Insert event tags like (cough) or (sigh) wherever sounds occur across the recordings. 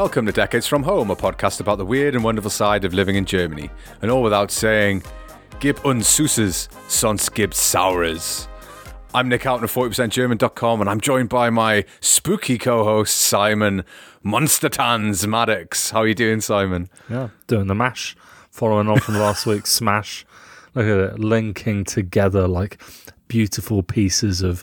Welcome to Decades from Home, a podcast about the weird and wonderful side of living in Germany. And all without saying, Gib uns Süßes, sonst gibt's Saures. I'm Nick Houghton of 40%German.com, and I'm joined by my spooky co host, Simon Monstertans Maddox. How are you doing, Simon? Yeah, doing the mash, following on from last week's (laughs) smash. Look at it, linking together like beautiful pieces of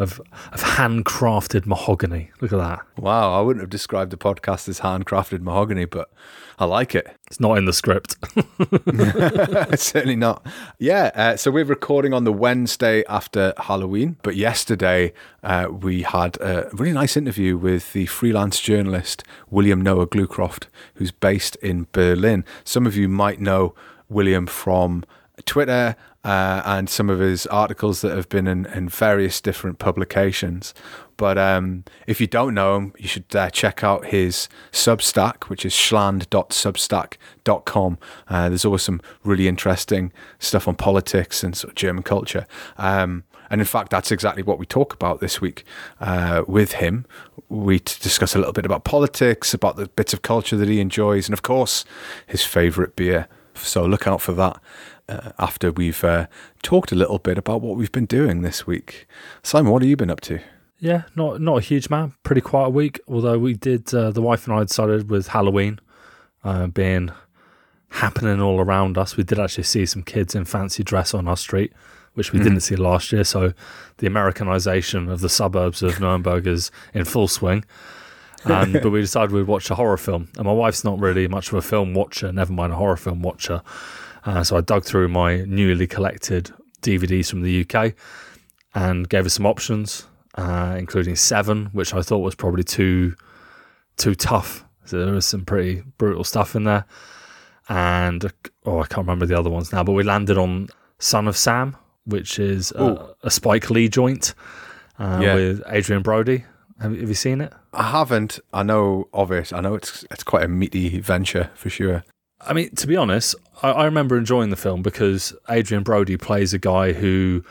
of, of handcrafted mahogany. Look at that. Wow, I wouldn't have described the podcast as handcrafted mahogany, but I like it. It's not in the script. (laughs) Certainly not. Yeah, uh, so we're recording on the Wednesday after Halloween, but yesterday uh, we had a really nice interview with the freelance journalist William Noah Glucroft, who's based in Berlin. Some of you might know William from Twitter uh, and some of his articles that have been in, in various different publications. But um, if you don't know him, you should uh, check out his Substack, which is schland.substack.com. Uh, there's always some really interesting stuff on politics and sort of German culture. Um, and in fact, that's exactly what we talk about this week uh, with him. We discuss a little bit about politics, about the bits of culture that he enjoys, and of course, his favourite beer. So look out for that uh, after we've uh, talked a little bit about what we've been doing this week. Simon, what have you been up to? Yeah, not not a huge man. Pretty quiet week. Although we did, uh, the wife and I decided with Halloween uh, being happening all around us, we did actually see some kids in fancy dress on our street, which we mm. didn't see last year. So the Americanization of the suburbs of Nuremberg is in full swing. And but we decided we'd watch a horror film, and my wife's not really much of a film watcher, never mind a horror film watcher. Uh, so I dug through my newly collected DVDs from the UK and gave her some options, uh, including Seven, which I thought was probably too too tough. So there was some pretty brutal stuff in there, and oh, I can't remember the other ones now. But we landed on Son of Sam, which is a, a Spike Lee joint uh, yeah. with Adrien Brody. Have, have you seen it? I haven't. I know of it. I know it's it's quite a meaty venture for sure. I mean, to be honest, I, I remember enjoying the film because Adrien Brody plays a guy who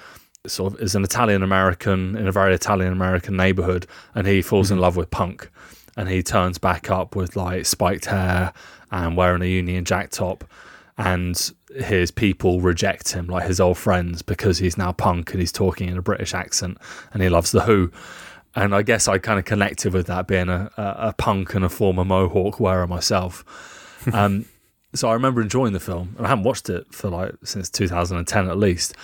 sort of is an Italian American in a very Italian American neighborhood, and he falls mm-hmm. in love with punk, and he turns back up with like spiked hair and wearing a Union Jack top, and his people reject him, like his old friends, because he's now punk and he's talking in a British accent, and he loves the Who. And I guess I kind of connected with that being a, a, punk and a former Mohawk wearer myself. (laughs) Um, so I remember enjoying the film, and I haven't watched it for like since 2010 at least.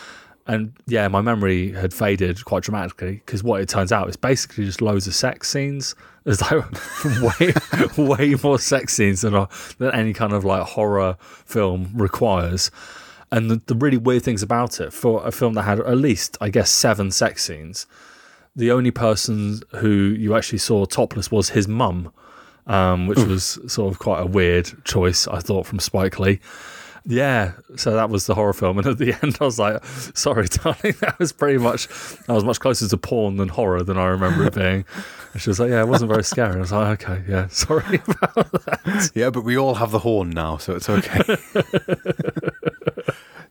And yeah, my memory had faded quite dramatically because what it turns out is basically just loads of sex scenes. (laughs) There's like way, (laughs) way more sex scenes than, a, than any kind of like horror film requires. And the, the really weird things about it for a film that had at least, I guess, seven sex scenes, the only person who you actually saw topless was his mum um, which was sort of quite a weird choice, I thought, from Spike Lee. Yeah, so that was the horror film, (laughs) and at the end, I was like, "Sorry, (laughs) darling, that was pretty much. I was much closer to porn than horror than I remember it being." And she was like, "Yeah, it wasn't very scary." I was like, "Okay, yeah, (laughs) sorry about that." Yeah, but we all have the horn now, so it's okay.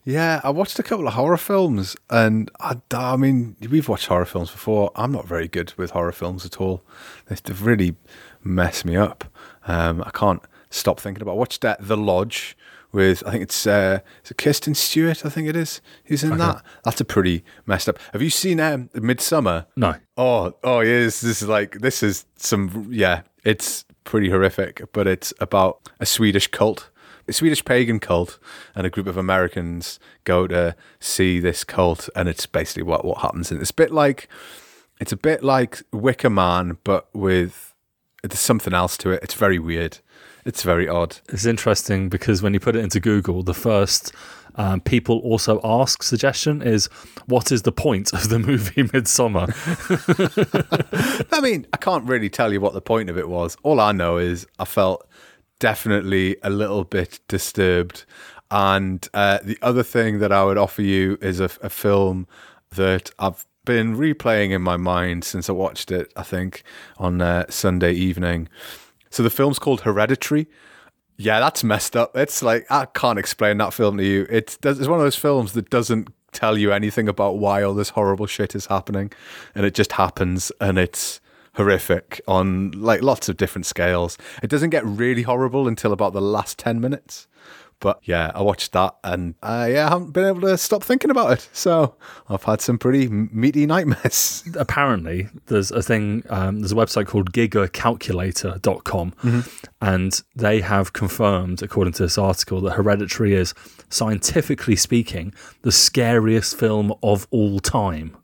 Yeah, I watched a couple of horror films, and I, I mean, we've watched horror films before. I'm not very good with horror films at all. They've really messed me up. Um, I can't stop thinking about. I watched uh, The Lodge with I think it's uh, is it Kristen Stewart. I think it is. Who's in okay. that? That's a pretty messed up. Have you seen um, Midsommar? No. Oh, oh, yes. This is like this is some yeah. It's pretty horrific, but it's about a Swedish cult. A Swedish pagan cult, and a group of Americans go to see this cult, and it's basically what what happens. And it's a bit like, it's a bit like Wicker Man, but with there's something else to it. It's very weird. It's very odd. It's interesting because when you put it into Google, the first um, people also ask suggestion is what is the point of the (laughs) movie Midsommar? (laughs) I mean, I can't really tell you what the point of it was. All I know is I felt definitely a little bit disturbed. And uh, the other thing that I would offer you is a, a film that I've been replaying in my mind since I watched it, I think, on uh, Sunday evening. So the film's called Hereditary. Yeah, that's messed up. It's like, I can't explain that film to you. It's, it's one of those films that doesn't tell you anything about why all this horrible shit is happening. And it just happens and it's horrific on like lots of different scales. It doesn't get really horrible until about the last 10 minutes. But yeah, I watched that and uh, yeah, I haven't been able to stop thinking about it. So I've had some pretty meaty nightmares. (laughs) Apparently, there's a thing, um, there's a website called gigacalculator.com, mm-hmm. and they have confirmed, according to this article, that Hereditary is, scientifically speaking, the scariest film of all time.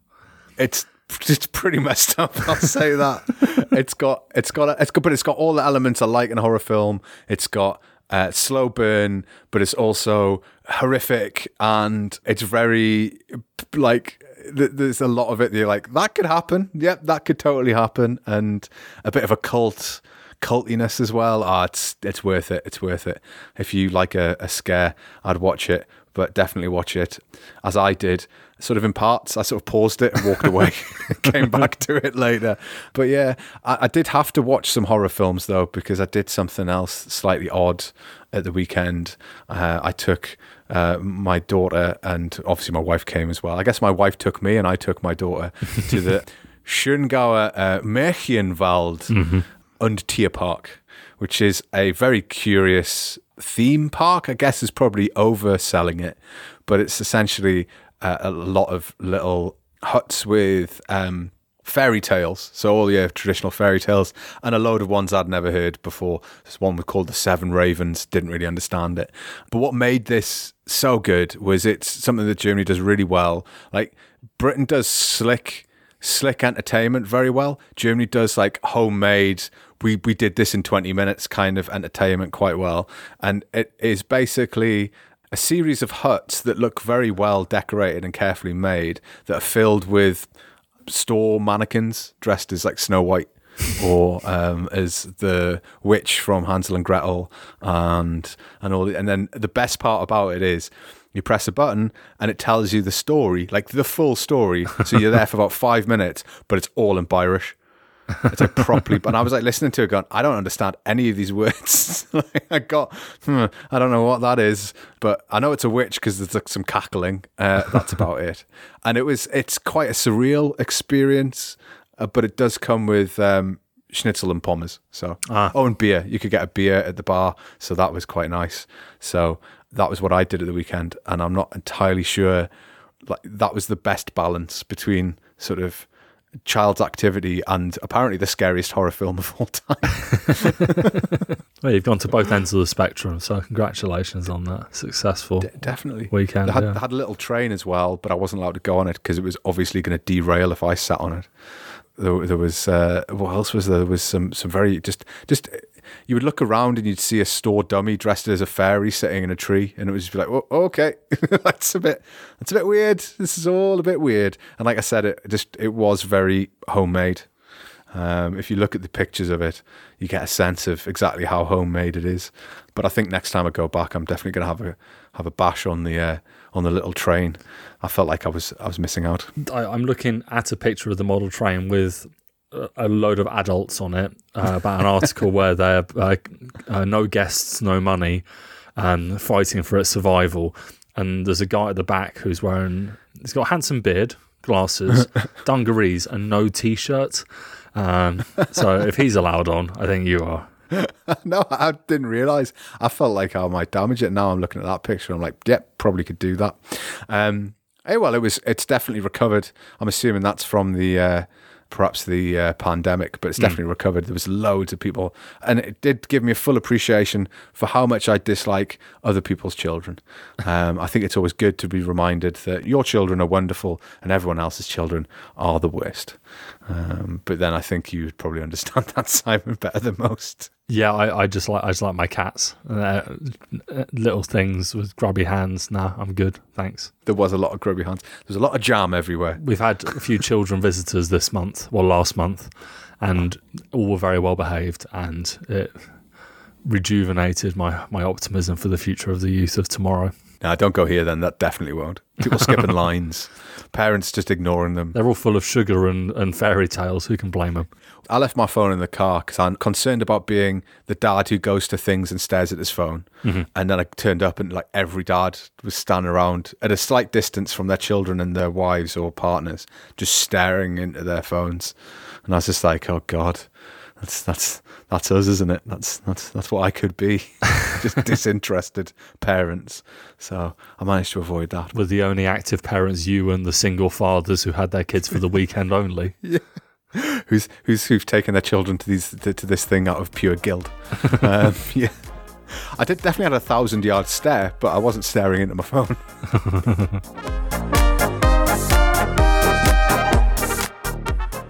It's it's pretty messed up. I'll say that. it's got it's got it's got but it's got all the elements I like in a horror film. It's got uh, slow burn, but it's also horrific and it's very like there's a lot of it. You're like that could happen. Yep, that could totally happen, and a bit of a cult cultiness as well. Ah, oh, it's it's worth it. It's worth it. If you like a, a scare, I'd watch it, but definitely watch it as I did sort of in parts. I sort of paused it and walked away, (laughs) (laughs) came back to it later. But yeah, I, I, did have to watch some horror films though because I did something else slightly odd at the weekend. Uh, I took uh, my daughter and obviously my wife came as well. I guess my wife took me and I took my daughter to the (laughs) Schöngauer uh, Märchenwald mm-hmm. Und Tierpark, which is a very curious theme park. I guess is probably overselling it, but it's essentially uh, a lot of little huts with um, fairy tales. So all your traditional fairy tales and a load of ones I'd never heard before. This one was called The Seven Ravens. Didn't really understand it. But what made this so good was it's something that Germany does really well. Like Britain does slick, slick entertainment very well. Germany does like homemade. We we did this in twenty minutes kind of entertainment quite well, and it is basically a series of huts that look very well decorated and carefully made that are filled with store mannequins dressed as like Snow White (laughs) or um, as the witch from Hansel and Gretel and and all and then the best part about it is you press a button and it tells you the story like the full story so you're there for about (laughs) five minutes but it's all in Bayerisch it's like properly, but I was like listening to it going, I don't understand any of these words. (laughs) like I got, hmm, I don't know what that is, but I know it's a witch because there's like some cackling. Uh, that's about it. And it was, it's quite a surreal experience, uh, but it does come with um, schnitzel and pommes. So, ah. oh, and beer. You could get a beer at the bar. So that was quite nice. So that was what I did at the weekend. And I'm not entirely sure like that was the best balance between sort of child's activity and apparently the scariest horror film of all time. (laughs) well, you've gone to both ends of the spectrum, so congratulations on that successful D- definitely weekend. They had, yeah. had, a little train as well, but I wasn't allowed to go on it because it was obviously going to derail if I sat on it. There, there was uh, what else was there? There was some some very just just you would look around and you'd see a store dummy dressed as a fairy sitting in a tree, and it was just like, oh, okay, (laughs) that's a bit, that's a bit weird. This is all a bit weird. And like I said, it just it was very homemade. Um, if you look at the pictures of it, you get a sense of exactly how homemade it is. But I think next time I go back, I'm definitely going to have a have a bash on the uh, on the little train. I felt like I was I was missing out. I, I'm looking at a picture of the model train with a load of adults on it uh, about an article where they're uh, uh, no guests, no money, and fighting for its survival. And there's a guy at the back who's wearing, he's got a handsome beard, glasses, (laughs) dungarees, and no t shirt. Um, so if he's allowed on, I think you are. (laughs) no, I didn't realize. I felt like I might damage it. Now I'm looking at that picture. I'm like, yep, yeah, probably could do that. Um, hey, well, it was. It's definitely recovered. I'm assuming that's from the uh, perhaps the uh, pandemic, but it's hmm. definitely mm. recovered. There was loads of people, and it did give me a full appreciation for how much I dislike other people's children. (laughs) Um, I think it's always good to be reminded that your children are wonderful and everyone else's children are the worst. Um, but then I think you would probably (laughs) understand that, Simon, better than most. Yeah, I, I just like I just like my cats. Uh, little things with grubby hands. Nah, I'm good, thanks. There was a lot of grubby hands. There's a lot of jam everywhere. We've had a few children (laughs) visitors this month, well, last month, and all were very well behaved, and it rejuvenated my my optimism for the future of the youth of tomorrow. No, don't go here then. That definitely won't. People skipping (laughs) lines, parents just ignoring them. They're all full of sugar and, and fairy tales. Who can blame them? I left my phone in the car because I'm concerned about being the dad who goes to things and stares at his phone. Mm-hmm. And then I turned up and like every dad was standing around at a slight distance from their children and their wives or partners, just staring into their phones. And I was just like, oh God, that's that's that's us, isn't it? That's that's that's what I could be, (laughs) just disinterested parents. So I managed to avoid that. With the only active parents, you and the single fathers who had their kids for the (laughs) weekend only. yeah. Who's who's who've taken their children to these to, to this thing out of pure guilt? (laughs) um, yeah, I did definitely had a thousand yard stare, but I wasn't staring into my phone.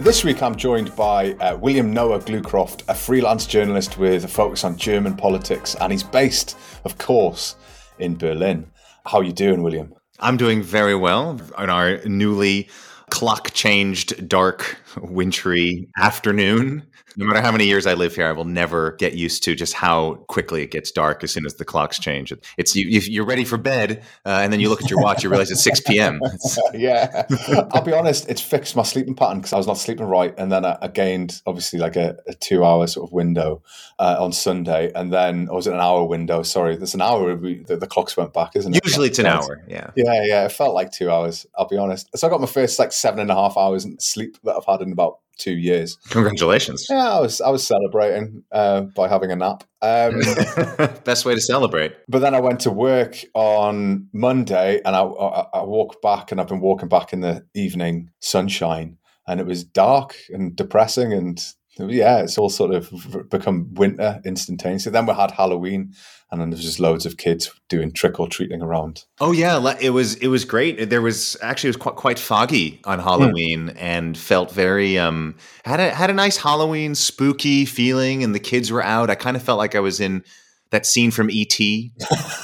This week, I'm joined by uh, William Noah Glucroft, a freelance journalist with a focus on German politics, and he's based, of course, in Berlin. How are you doing, William? I'm doing very well on our newly clock changed, dark, wintry afternoon. No matter how many years I live here, I will never get used to just how quickly it gets dark as soon as the clocks change. It's you, you're ready for bed, uh, and then you look at your watch, you realize it's 6 p.m. It's, (laughs) yeah, I'll be honest, it's fixed my sleeping pattern because I was not sleeping right, and then I, I gained obviously like a, a two-hour sort of window uh, on Sunday, and then or was it an hour window? Sorry, there's an hour. We, the, the, clocks went back, isn't it? Usually it's an hour. Yeah, yeah, yeah. It felt like two hours. I'll be honest. So I got my first like seven and a half hours in sleep that I've had in about two years. Congratulations! Yeah, I was I was celebrating uh, by having a nap. Um, (laughs) Best way to celebrate. But then I went to work on Monday, and I, I, I walked back, and I've been walking back in the evening sunshine, and it was dark and depressing, and yeah, it's all sort of become winter instantaneously. Then we had Halloween, and then there was just loads of kids doing trick or treating around. Oh yeah, it was it was great. There was actually it was quite quite foggy on Halloween mm. and felt very um had a had a nice Halloween spooky feeling, and the kids were out. I kind of felt like I was in that scene from ET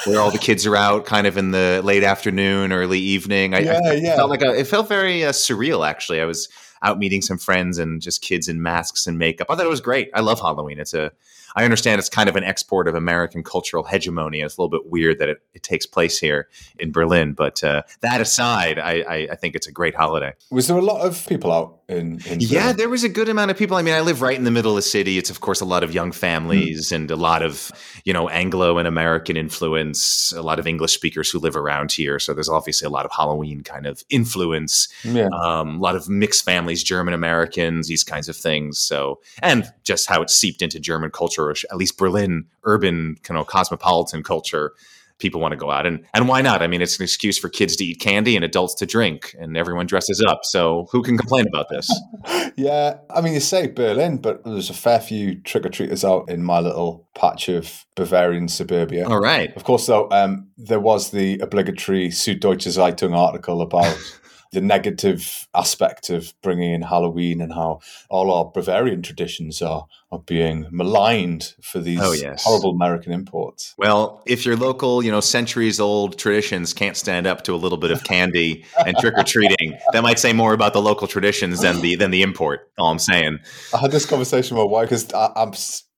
where all the kids are out kind of in the late afternoon, early evening. I, yeah, I yeah. felt like a, it felt very uh, surreal. Actually, I was out meeting some friends and just kids in masks and makeup. I thought it was great. I love Halloween. It's a I understand it's kind of an export of American cultural hegemony. It's a little bit weird that it, it takes place here in Berlin, but uh, that aside, I, I, I, think it's a great holiday. Was there a lot of people out in? in yeah, there was a good amount of people. I mean, I live right in the middle of the city. It's of course a lot of young families mm. and a lot of you know Anglo and American influence. A lot of English speakers who live around here. So there's obviously a lot of Halloween kind of influence. Yeah. Um, a lot of mixed families, German Americans, these kinds of things. So and just how it's seeped into German culture or at least Berlin urban kind of cosmopolitan culture, people want to go out and and why not? I mean, it's an excuse for kids to eat candy and adults to drink, and everyone dresses up. So who can complain about this? (laughs) yeah, I mean, you say Berlin, but there's a fair few trick or treaters out in my little patch of Bavarian suburbia. All right. Of course, though, um, there was the obligatory Süddeutsche Zeitung article about (laughs) the negative aspect of bringing in Halloween and how all our Bavarian traditions are are being maligned for these oh, yes. horrible American imports. Well, if your local, you know, centuries old traditions can't stand up to a little bit of candy and trick or treating, (laughs) that might say more about the local traditions than the than the import. All I'm saying. I had this conversation with my wife because I'm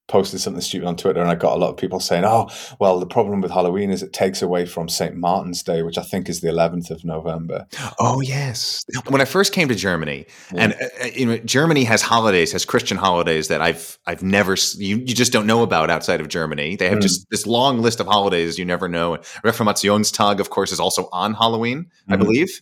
posted something stupid on Twitter, and I got a lot of people saying, "Oh, well, the problem with Halloween is it takes away from St. Martin's Day, which I think is the 11th of November." Oh yes. When I first came to Germany, yeah. and uh, uh, you know, Germany has holidays, has Christian holidays that I've I've never you, you just don't know about outside of Germany. They have mm. just this long list of holidays you never know. Reformationstag, of course, is also on Halloween, mm. I believe.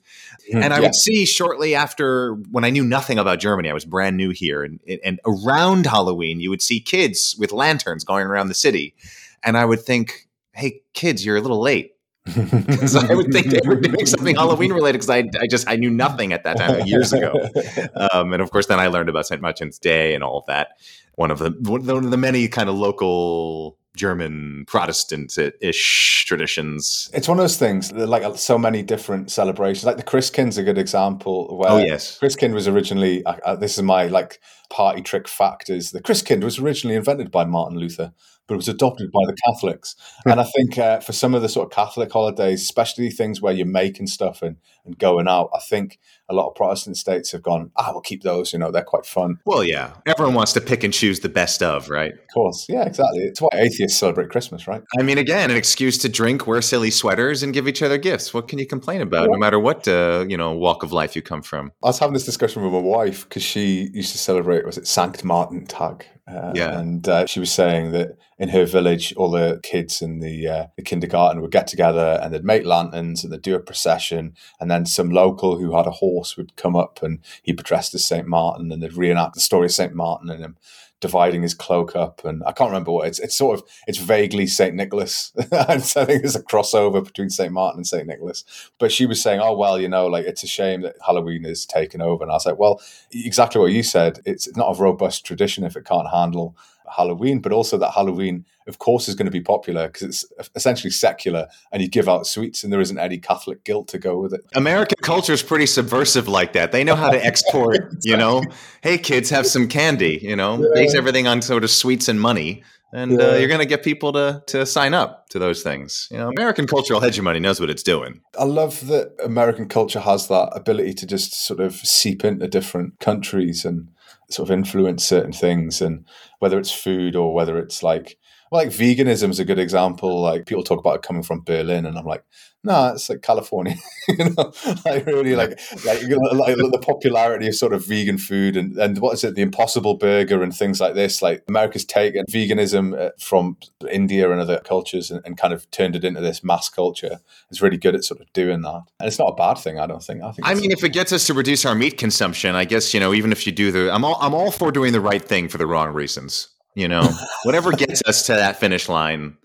Mm. And I yeah. would see shortly after when I knew nothing about Germany, I was brand new here, and and around Halloween, you would see kids with lanterns going around the city. And I would think, hey, kids, you're a little late. (laughs) Because I would think they were doing something Halloween related because I, I just I knew nothing at that time years ago, (laughs) um, and of course then I learned about St. Martin's Day and all of that. One of the one of the many kind of local German Protestant-ish traditions. It's one of those things, like so many different celebrations. Like the Christkind's a good example. Where oh yes, Christkind was originally. Uh, uh, this is my like party trick fact: is the Christkind was originally invented by Martin Luther, but it was adopted by the Catholics. Hmm. and I think uh, for some of the sort of Catholic holidays, especially things where you're making stuff and, and going out, I think a lot of Protestant states have gone, ah, we'll keep those. You know, they're quite fun. Well, yeah, everyone wants to pick and choose the best of, right? Of course, yeah, exactly. It's why atheists celebrate Christmas, right? I mean, again, an excuse to drink, wear silly sweaters, and give each other gifts. What can you complain about? Yeah. No matter what uh, you know walk of life you come from. I was having this discussion with my wife because she used to celebrate was it Sankt Martin Tag, uh, yeah. And uh, she was saying that in her village, all the kids in the, uh, the kindergarten would get together and they'd make lanterns and they'd do a procession. And then some local who had a horse would come up and he'd be dressed as St. Martin and they'd reenact the story of St. Martin and him dividing his cloak up. And I can't remember what it's, it's sort of, it's vaguely St. Nicholas. (laughs) I think there's a crossover between St. Martin and St. Nicholas. But she was saying, oh, well, you know, like it's a shame that Halloween is taken over. And I was like, well, exactly what you said. It's not a robust tradition if it can't handle Halloween, but also that Halloween, of course, is going to be popular because it's essentially secular and you give out sweets and there isn't any Catholic guilt to go with it. American culture is pretty subversive like that. They know how to export, exactly. (laughs) you know, hey, kids, have some candy, you know, yeah. base everything on sort of sweets and money. And uh, yeah. uh, you're going to get people to, to sign up to those things. You know, American cultural hegemony knows what it's doing. I love that American culture has that ability to just sort of seep into different countries and sort of influence certain things and whether it's food or whether it's like like veganism is a good example. Like people talk about it coming from Berlin, and I'm like, no, nah, it's like California. (laughs) you know, like really like like, like the popularity of sort of vegan food and and what is it, the Impossible Burger and things like this. Like America's taken veganism uh, from India and other cultures and, and kind of turned it into this mass culture. It's really good at sort of doing that, and it's not a bad thing. I don't think. I think. I mean, if it gets us to reduce our meat consumption, I guess you know, even if you do the, I'm all I'm all for doing the right thing for the wrong reasons. You know, whatever gets us to that finish line,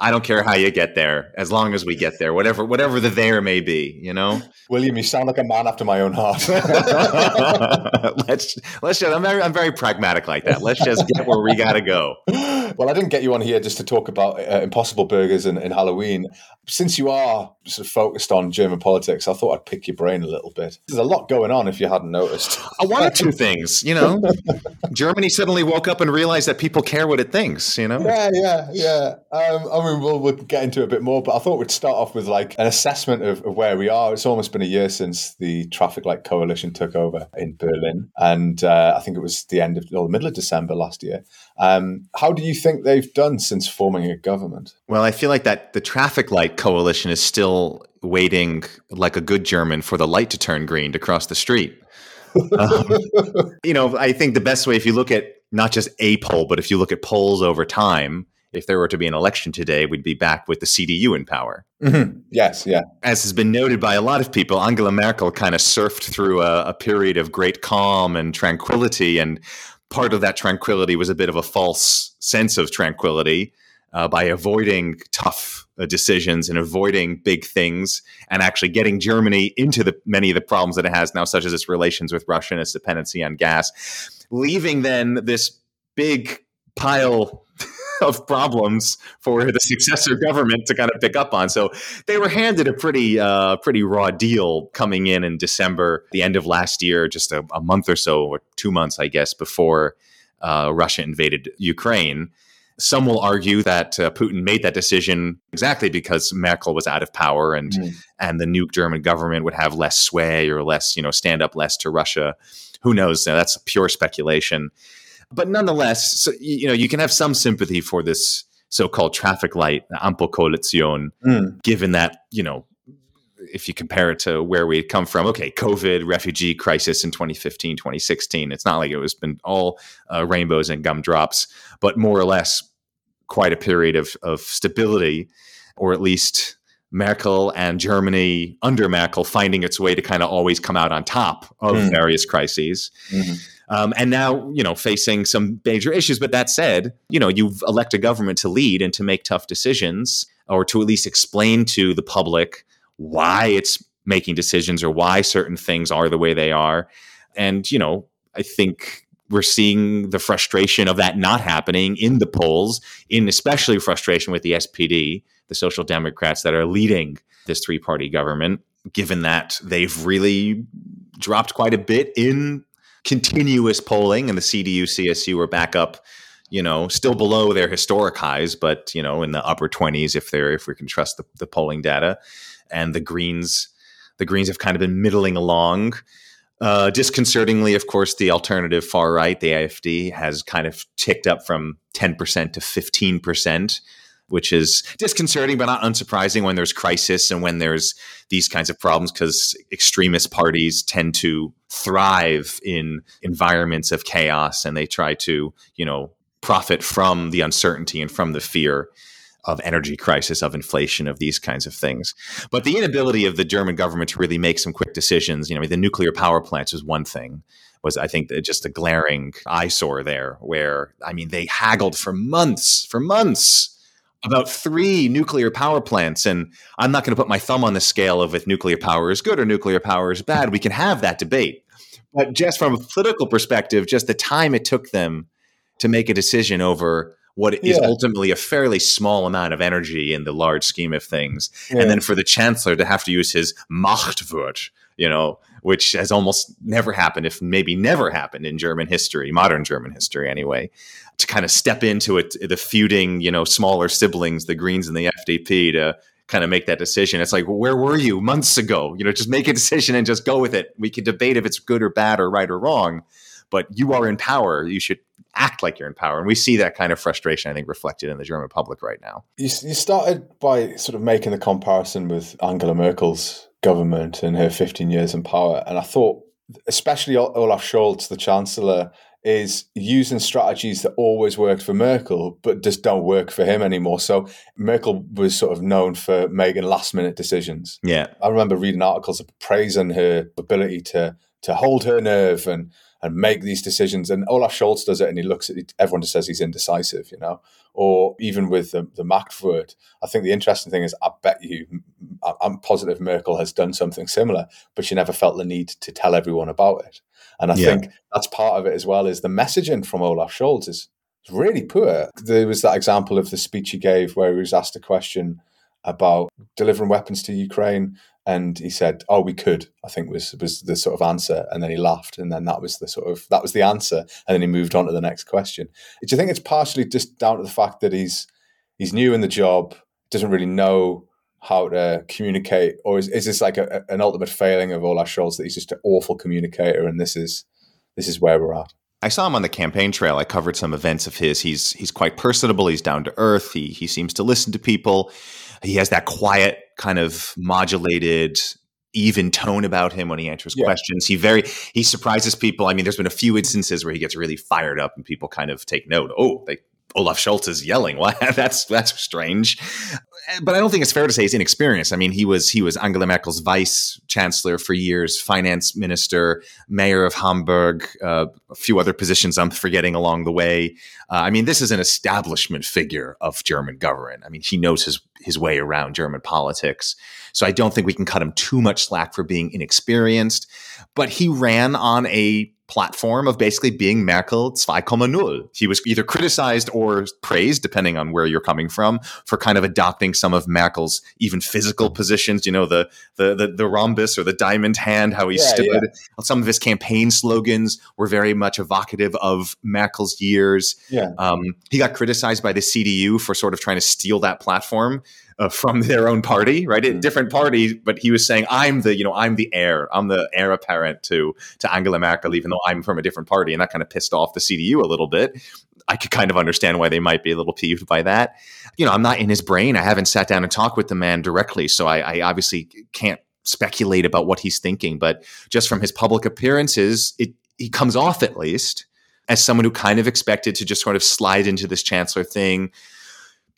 I don't care how you get there, as long as we get there, whatever whatever the there may be, you know. William, you sound like a man after my own heart. (laughs) let's let's just I'm very I'm very pragmatic like that. Let's just get where we gotta go. Well, I didn't get you on here just to talk about uh, Impossible Burgers and, and Halloween. Since you are sort of focused on German politics, I thought I'd pick your brain a little bit. There's a lot going on if you hadn't noticed. I wanted two things, you know. Germany suddenly woke up and realized that people care what it thinks, you know. Yeah, yeah, yeah. Um, mean, we'll, we'll get into it a bit more, but I thought we'd start off with like an assessment of, of where we are. It's almost been a year since the Traffic Light Coalition took over in Berlin, and uh, I think it was the end of or the middle of December last year. Um, how do you think they've done since forming a government? Well, I feel like that the Traffic Light Coalition is still waiting, like a good German, for the light to turn green to cross the street. (laughs) um, you know, I think the best way, if you look at not just a poll, but if you look at polls over time, if there were to be an election today, we'd be back with the CDU in power. Mm-hmm. Yes, yeah. As has been noted by a lot of people, Angela Merkel kind of surfed through a, a period of great calm and tranquility, and part of that tranquility was a bit of a false sense of tranquility uh, by avoiding tough uh, decisions and avoiding big things and actually getting Germany into the many of the problems that it has now, such as its relations with Russia and its dependency on gas, leaving then this big pile of problems for the successor government to kind of pick up on. So they were handed a pretty uh, pretty raw deal coming in in December, the end of last year, just a, a month or so or two months, I guess, before uh, Russia invaded Ukraine. Some will argue that uh, Putin made that decision exactly because Merkel was out of power and mm. and the new German government would have less sway or less, you know, stand up less to Russia. Who knows? Now, that's pure speculation. But nonetheless, so, you know, you can have some sympathy for this so-called traffic light, Ampelkoalition, mm. given that, you know, if you compare it to where we come from, okay, COVID, refugee crisis in 2015, 2016, it's not like it was been all uh, rainbows and gumdrops, but more or less quite a period of, of stability, or at least Merkel and Germany under Merkel finding its way to kind of always come out on top of mm. various crises. Mm-hmm. Um, and now, you know, facing some major issues. But that said, you know, you elect a government to lead and to make tough decisions or to at least explain to the public why it's making decisions or why certain things are the way they are. And, you know, I think we're seeing the frustration of that not happening in the polls, in especially frustration with the SPD, the Social Democrats that are leading this three party government, given that they've really dropped quite a bit in continuous polling, and the CDU, CSU were back up, you know, still below their historic highs, but you know, in the upper twenties if they're if we can trust the, the polling data. And the Greens, the Greens have kind of been middling along. Uh, disconcertingly, of course, the alternative far right, the AFD, has kind of ticked up from 10% to 15%, which is disconcerting, but not unsurprising when there's crisis and when there's these kinds of problems, because extremist parties tend to thrive in environments of chaos and they try to, you know, profit from the uncertainty and from the fear of energy crisis, of inflation, of these kinds of things. But the inability of the German government to really make some quick decisions, you know, the nuclear power plants was one thing. Was I think just a glaring eyesore there, where I mean they haggled for months, for months about three nuclear power plants. And I'm not going to put my thumb on the scale of if nuclear power is good or nuclear power is bad. We can have that debate. But just from a political perspective, just the time it took them to make a decision over what is yeah. ultimately a fairly small amount of energy in the large scheme of things. Yeah. And then for the chancellor to have to use his Machtwort, you know, which has almost never happened, if maybe never happened in German history, modern German history anyway, to kind of step into it, the feuding, you know, smaller siblings, the Greens and the FDP, to kind of make that decision. It's like, where were you months ago? You know, just make a decision and just go with it. We can debate if it's good or bad or right or wrong, but you are in power. You should act like you're in power. And we see that kind of frustration, I think, reflected in the German public right now. You, you started by sort of making the comparison with Angela Merkel's government and her 15 years in power. And I thought, especially Olaf Scholz, the Chancellor, is using strategies that always worked for Merkel, but just don't work for him anymore. So Merkel was sort of known for making last minute decisions. Yeah. I remember reading articles of praising her ability to to hold her nerve and and make these decisions. And Olaf Scholz does it, and he looks at it, everyone just says he's indecisive, you know. Or even with the, the Machtwort, I think the interesting thing is, I bet you, I'm positive Merkel has done something similar, but she never felt the need to tell everyone about it. And I yeah. think that's part of it as well. Is the messaging from Olaf Scholz is really poor. There was that example of the speech he gave where he was asked a question about delivering weapons to Ukraine, and he said, "Oh, we could." I think was was the sort of answer, and then he laughed, and then that was the sort of that was the answer, and then he moved on to the next question. Do you think it's partially just down to the fact that he's he's new in the job, doesn't really know how to communicate, or is, is this like a, an ultimate failing of Olaf Scholz that he's just an awful communicator, and this is this is where we're at? I saw him on the campaign trail. I covered some events of his. He's he's quite personable. He's down to earth. He he seems to listen to people. He has that quiet kind of modulated even tone about him when he answers yeah. questions. He very he surprises people. I mean, there's been a few instances where he gets really fired up and people kind of take note. Oh, they Olaf Scholz is yelling. (laughs) That's that's strange. But I don't think it's fair to say he's inexperienced. I mean, he was he was Angela Merkel's vice chancellor for years, finance minister, mayor of Hamburg, uh, a few other positions I'm forgetting along the way. Uh, I mean, this is an establishment figure of German government. I mean, he knows his his way around German politics. So I don't think we can cut him too much slack for being inexperienced. But he ran on a platform of basically being Merkel 2.0. He was either criticized or praised, depending on where you're coming from, for kind of adopting some of Merkel's even physical positions. You know, the the the, the rhombus or the diamond hand, how he yeah, stood. Yeah. Some of his campaign slogans were very much evocative of Merkel's years. Yeah. Um, he got criticized by the CDU for sort of trying to steal that platform uh, from their own party, right? Mm. different party, but he was saying, "I'm the, you know, I'm the heir. I'm the heir apparent to to Angela Merkel, even though I'm from a different party," and that kind of pissed off the CDU a little bit. I could kind of understand why they might be a little peeved by that. You know, I'm not in his brain. I haven't sat down and talked with the man directly, so I, I obviously can't speculate about what he's thinking. But just from his public appearances, it he comes off at least as someone who kind of expected to just sort of slide into this chancellor thing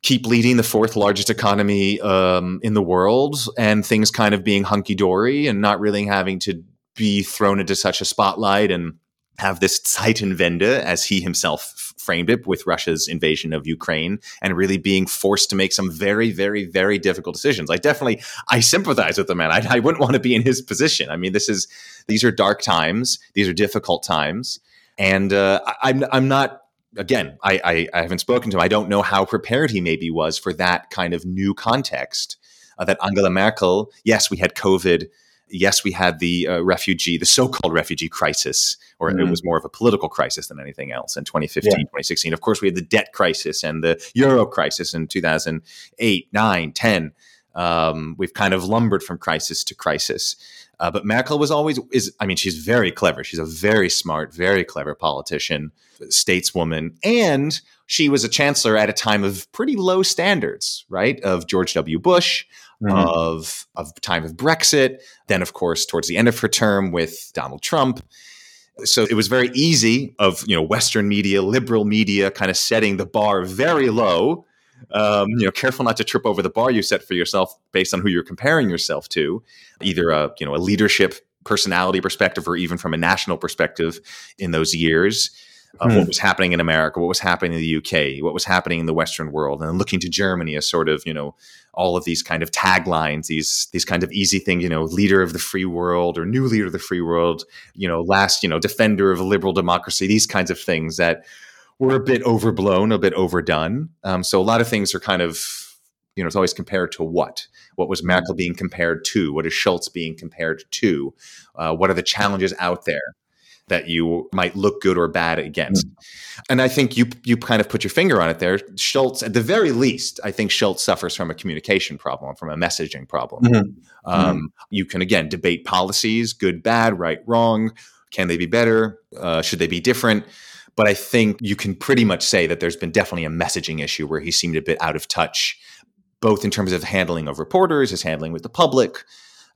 keep leading the fourth largest economy um, in the world and things kind of being hunky dory and not really having to be thrown into such a spotlight and have this Zeitenwende, as he himself framed it, with Russia's invasion of Ukraine, and really being forced to make some very, very, very difficult decisions. I definitely, I sympathize with the man. I, I wouldn't want to be in his position. I mean, this is, these are dark times. These are difficult times, and uh, I, I'm, I'm not again, I, I, I, haven't spoken to him. I don't know how prepared he maybe was for that kind of new context. Uh, that Angela Merkel, yes, we had COVID. Yes, we had the uh, refugee, the so-called refugee crisis, or mm-hmm. it was more of a political crisis than anything else in 2015, yeah. 2016. Of course, we had the debt crisis and the euro crisis in 2008, 9, 10. Um, we've kind of lumbered from crisis to crisis. Uh, but Merkel was always is. I mean, she's very clever. She's a very smart, very clever politician, stateswoman, and she was a chancellor at a time of pretty low standards, right? Of George W. Bush, mm-hmm. of of time of Brexit, then of course towards the end of her term with Donald Trump. So it was very easy of you know Western media, liberal media, kind of setting the bar very low. Um, you know, careful not to trip over the bar you set for yourself based on who you're comparing yourself to, either a you know a leadership personality perspective or even from a national perspective in those years of hmm. what was happening in America, what was happening in the UK, what was happening in the Western world, and looking to Germany as sort of you know all of these kind of taglines, these these kind of easy things, you know, leader of the free world or new leader of the free world, you know, last you know defender of liberal democracy, these kinds of things that were a bit overblown, a bit overdone. Um, so a lot of things are kind of you know, it's always compared to what? What was Merkel being compared to? What is Scholz being compared to? Uh, what are the challenges out there? that you might look good or bad against. Mm-hmm. And I think you you kind of put your finger on it there. Scholz, at the very least, I think Scholz suffers from a communication problem, from a messaging problem. Mm-hmm. Um, mm-hmm. You can again debate policies, good, bad, right, wrong. Can they be better? Uh, should they be different? But I think you can pretty much say that there's been definitely a messaging issue where he seemed a bit out of touch, both in terms of handling of reporters, his handling with the public,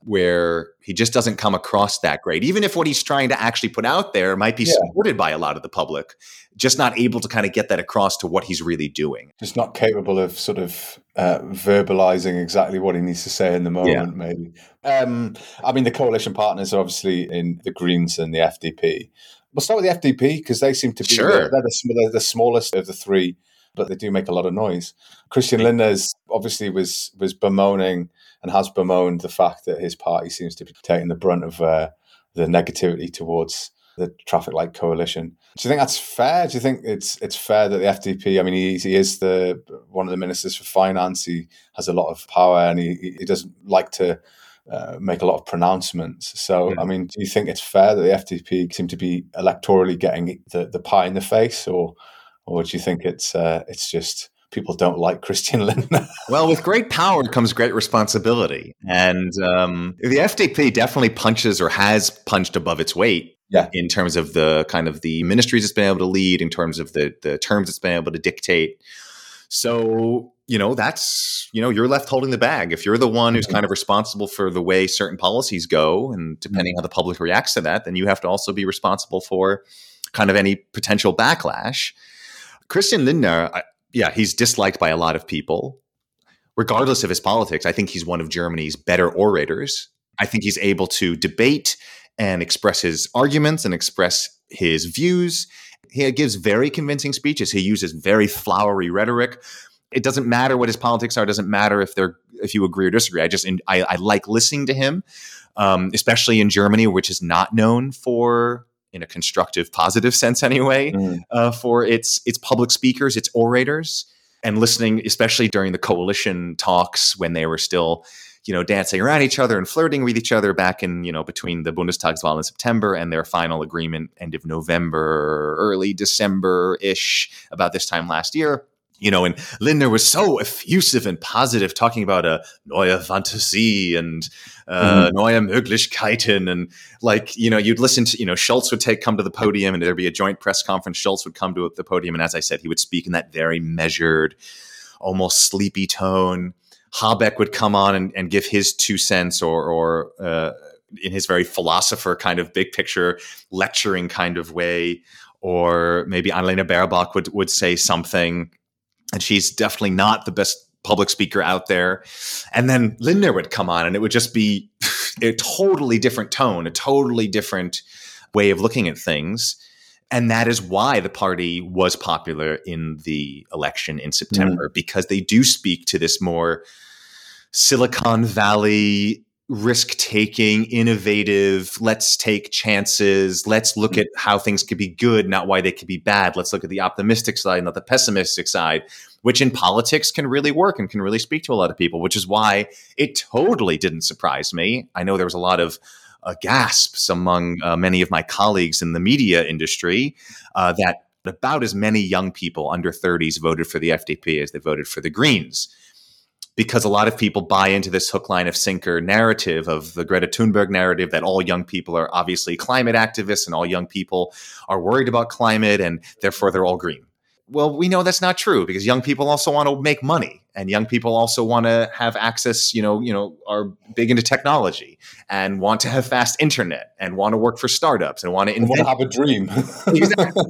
where he just doesn't come across that great. Even if what he's trying to actually put out there might be yeah. supported by a lot of the public, just not able to kind of get that across to what he's really doing. Just not capable of sort of uh, verbalizing exactly what he needs to say in the moment, yeah. maybe. Um, I mean, the coalition partners are obviously in the Greens and the FDP. We'll start with the FDP because they seem to be sure. they're, the, they're the smallest of the three, but they do make a lot of noise. Christian Lindner's obviously was was bemoaning and has bemoaned the fact that his party seems to be taking the brunt of uh, the negativity towards the traffic light coalition. Do you think that's fair? Do you think it's it's fair that the FDP? I mean, he, he is the one of the ministers for finance. He has a lot of power, and he he doesn't like to uh, make a lot of pronouncements. So, mm. I mean, do you think it's fair that the FDP seem to be electorally getting the, the pie in the face, or or do you think it's uh, it's just people don't like Christian (laughs) Lindner. well, with great power comes great responsibility. And um, the FDP definitely punches or has punched above its weight yeah. in terms of the kind of the ministries it's been able to lead, in terms of the, the terms it's been able to dictate. So, you know, that's, you know, you're left holding the bag. If you're the one who's mm-hmm. kind of responsible for the way certain policies go, and depending mm-hmm. how the public reacts to that, then you have to also be responsible for kind of any potential backlash. Christian Lindner, I, yeah, he's disliked by a lot of people. Regardless of his politics, I think he's one of Germany's better orators. I think he's able to debate and express his arguments and express his views. He gives very convincing speeches. He uses very flowery rhetoric. It doesn't matter what his politics are. It doesn't matter if they're if you agree or disagree. I just I, I like listening to him, um, especially in Germany, which is not known for in a constructive, positive sense anyway, mm. uh, for its its public speakers, its orators, and listening, especially during the coalition talks when they were still, you know, dancing around each other and flirting with each other back in, you know, between the Bundestagswahl in September and their final agreement end of November, early December ish, about this time last year you know, and Lindner was so effusive and positive, talking about a neue Fantasie and uh, mm-hmm. neue Möglichkeiten, and like you know, you'd listen to you know, Scholz would take come to the podium, and there'd be a joint press conference. Scholz would come to the podium, and as I said, he would speak in that very measured, almost sleepy tone. Habeck would come on and, and give his two cents, or or uh, in his very philosopher kind of big picture lecturing kind of way, or maybe Annalena Baerbock would would say something and she's definitely not the best public speaker out there. And then Lindner would come on, and it would just be (laughs) a totally different tone, a totally different way of looking at things. And that is why the party was popular in the election in September, mm. because they do speak to this more Silicon Valley risk taking, innovative, let's take chances, let's look mm. at how things could be good, not why they could be bad. Let's look at the optimistic side, not the pessimistic side, which in politics can really work and can really speak to a lot of people, which is why it totally didn't surprise me. I know there was a lot of uh, gasps among uh, many of my colleagues in the media industry uh, that about as many young people under 30s voted for the FDP as they voted for the Greens because a lot of people buy into this hook, line, of sinker narrative of the Greta Thunberg narrative that all young people are obviously climate activists and all young people are worried about climate and therefore they're all green. Well, we know that's not true because young people also want to make money and young people also want to have access, you know, you know, are big into technology and want to have fast internet and want to work for startups and want to invent. want to have a dream. exactly.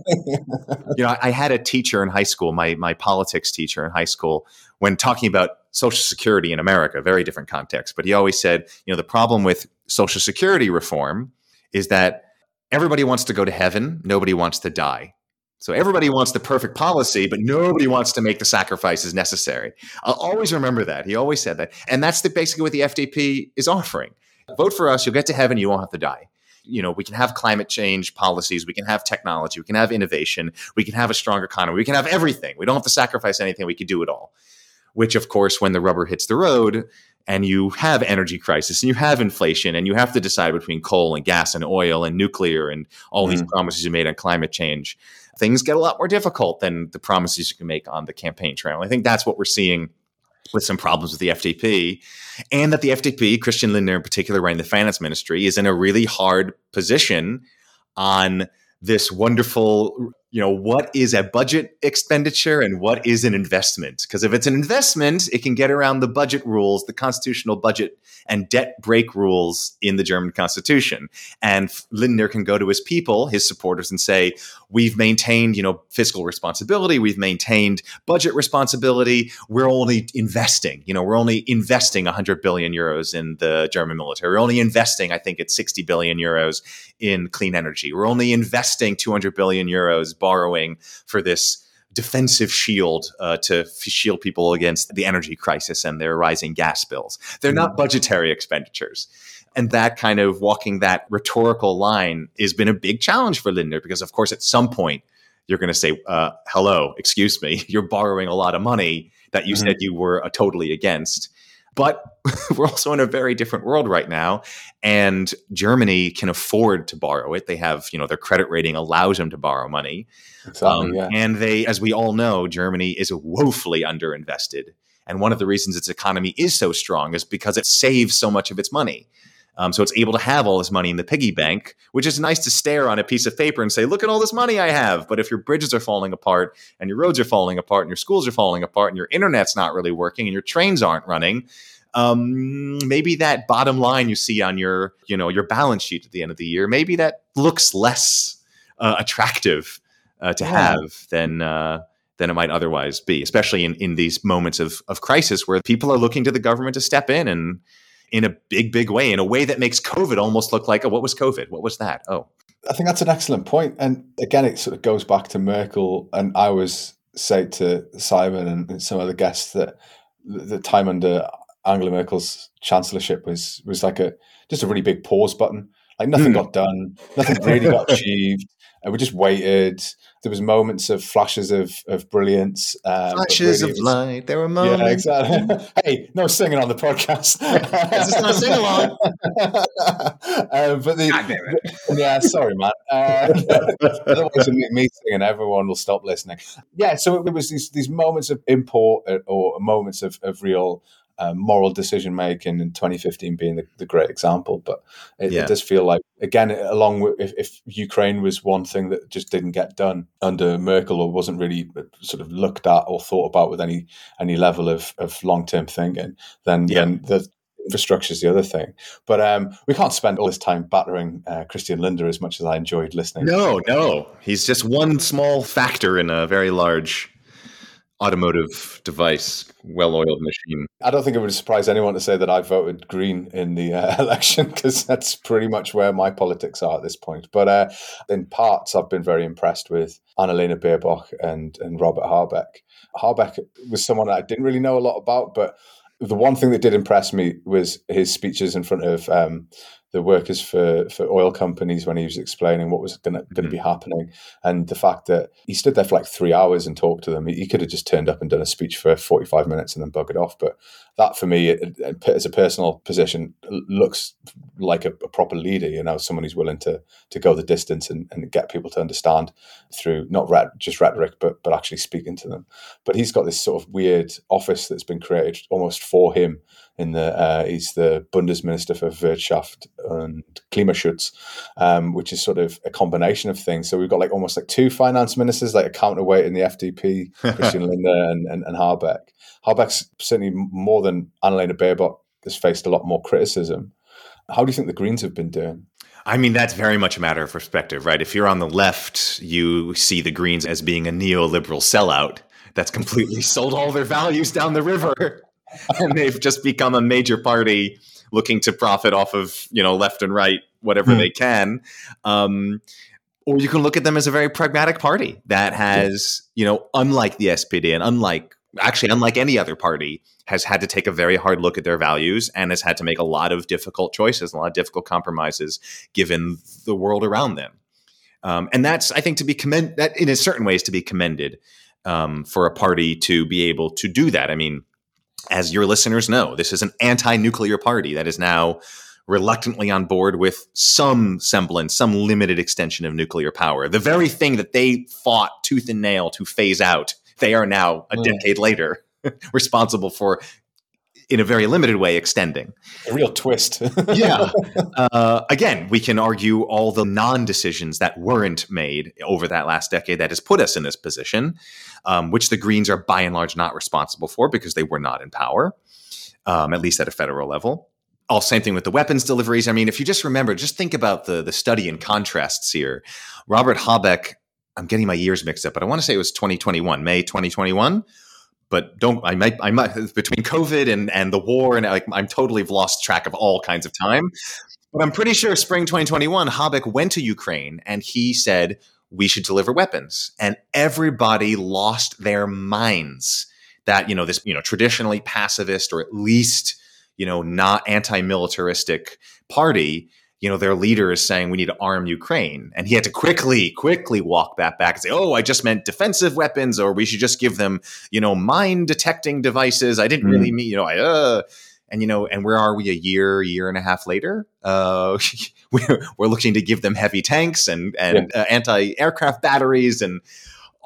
you know, I had a teacher in high school, my my politics teacher in high school, when talking about Social Security in America, very different context, but he always said, you know, the problem with Social Security reform is that everybody wants to go to heaven, nobody wants to die. So everybody wants the perfect policy, but nobody wants to make the sacrifices necessary. I'll always remember that. He always said that. And that's the, basically what the FDP is offering. Vote for us, you'll get to heaven, you won't have to die. You know, we can have climate change policies, we can have technology, we can have innovation, we can have a stronger economy, we can have everything. We don't have to sacrifice anything, we can do it all. Which, of course, when the rubber hits the road, and you have energy crisis and you have inflation and you have to decide between coal and gas and oil and nuclear and all mm. these promises you made on climate change things get a lot more difficult than the promises you can make on the campaign trail. I think that's what we're seeing with some problems with the FDP, and that the FDP, Christian Lindner in particular, running the finance ministry, is in a really hard position on this wonderful you know what is a budget expenditure and what is an investment? Because if it's an investment it can get around the budget rules the constitutional budget and debt brake rules in the german constitution. And lindner can go to his people his supporters and say we've maintained you know fiscal responsibility we've maintained budget responsibility we're only investing you know we're only investing 100 billion euros in the german military we're only investing i think it's 60 billion euros in clean energy we're only investing 200 billion euros borrowing for this defensive shield uh, to f- shield people against the energy crisis and their rising gas bills. They're not mm. budgetary expenditures. And that kind of walking that rhetorical line has been a big challenge for Lindner because, of course, at some point you're going to say, uh, hello, excuse me, (laughs) you're borrowing a lot of money that you mm-hmm. said you were uh, totally against. But (laughs) we're also in a very different world right now. And Germany can afford to borrow it. They have, you know, their credit rating allows them to borrow money. Exactly, um, yeah. And they, as we all know, Germany is woefully underinvested. And one of the reasons its economy is so strong is because it saves so much of its money. Um, so it's able to have all this money in the piggy bank, which is nice to stare on a piece of paper and say, look at all this money I have. But if your bridges are falling apart and your roads are falling apart and your schools are falling apart and your internet's not really working and your trains aren't running, um, maybe that bottom line you see on your, you know, your balance sheet at the end of the year, maybe that looks less uh, attractive uh, to yeah. have than uh, than it might otherwise be, especially in, in these moments of, of crisis where people are looking to the government to step in and in a big, big way, in a way that makes COVID almost look like, oh, what was COVID? What was that? Oh. I think that's an excellent point. And again, it sort of goes back to Merkel. And I was say to Simon and some other guests that the time under Angela Merkel's chancellorship was was like a just a really big pause button. Like nothing mm. got done, nothing really got (laughs) achieved, and we just waited. There was moments of flashes of of brilliance, um, flashes really of was, light. There were moments. Yeah, exactly. (laughs) hey, no singing on the podcast. it's not sing along. (laughs) um, but the, (laughs) yeah, sorry, man. Uh, otherwise, me, me singing, everyone will stop listening. Yeah, so it was these these moments of import uh, or moments of, of real um, moral decision making in 2015 being the, the great example. But it, yeah. it, does feel like, again, along with if, if, Ukraine was one thing that just didn't get done under Merkel or wasn't really uh, sort of looked at or thought about with any any level of, of long term thinking, then, yeah. then the infrastructure is the other thing. But um, we can't spend all this time battering uh, Christian Lindner as much as I enjoyed listening. No, no. He's just one small factor in a very large automotive device, well-oiled machine. I don't think it would surprise anyone to say that I voted Green in the uh, (laughs) election because that's pretty much where my politics are at this point. But uh, in parts, I've been very impressed with Annalena Baerbock and and Robert Habeck. Habeck was someone I didn't really know a lot about, but the one thing that did impress me was his speeches in front of um, the workers for, for oil companies when he was explaining what was going to Mhm. be happening, and the fact that he stood there for like three hours and talked to them. He, he could have just turned up and done a speech for forty five minutes and then buggered off. But that, for me, it, it, as a personal position, looks like a, a proper leader. You know, someone who's willing to to go the distance and, and get people to understand through not ret- just rhetoric, but but actually speaking to them. But he's got this sort of weird office that's been created almost for him. In the uh, he's the Bundesminister for Wirtschaft and Klimaschutz, um, which is sort of a combination of things. So we've got like almost like two finance ministers, like a counterweight in the FDP, (laughs) Christian Lindner and, and, and Habeck. Habeck's certainly more than Annalena Baerbock has faced a lot more criticism. How do you think the Greens have been doing? I mean, that's very much a matter of perspective, right? If you're on the left, you see the Greens as being a neoliberal sellout that's completely (laughs) sold all their values down the river. (laughs) and they've just become a major party looking to profit off of, you know, left and right, whatever Hmm. they can. Um, or you can look at them as a very pragmatic party that has, you know, unlike the SPD and unlike, actually, unlike any other party, has had to take a very hard look at their values and has had to make a lot of difficult choices, a lot of difficult compromises given the world around them. Um, and that's, I think, to be commend that in a certain ways to be commended um, for a party to be able to do that. I mean, as your listeners know, this is an anti-nuclear party that is now reluctantly on board with some semblance, some limited extension of nuclear power. The very thing that they fought tooth and nail to phase out, they are now a Mm. decade later (laughs) responsible for, in a very limited way, extending. A real twist. (laughs) Yeah. Uh, again, we can argue all the non decisions that weren't made over that last decade that has put us in this position, um, which the Greens are by and large not responsible for because they were not in power, um, at least at a federal level. All same thing with the weapons deliveries. I mean, if you just remember, just think about the the study and contrasts here. Robert Habeck, I'm getting my years mixed up, but I want to say it was 2021, May 2021 but don't I might I might (laughs) between COVID and and the war and like I'm totally lost track of all kinds of time. But I'm pretty sure spring 2021, Habeck went to Ukraine and he said we should deliver weapons, and everybody lost their minds that you know this you know traditionally pacifist or at least you know not anti-militaristic party you know, their leader is saying we need to arm Ukraine. And he had to quickly, quickly walk that back and say, oh, I just meant defensive weapons, or we should just give them, you know, mine detecting devices. I didn't really mean, you know, I, uh, and, you know, and where are we a year, year and a half later? Uh, (laughs) we're, we're looking to give them heavy tanks and, and uh, anti aircraft batteries and,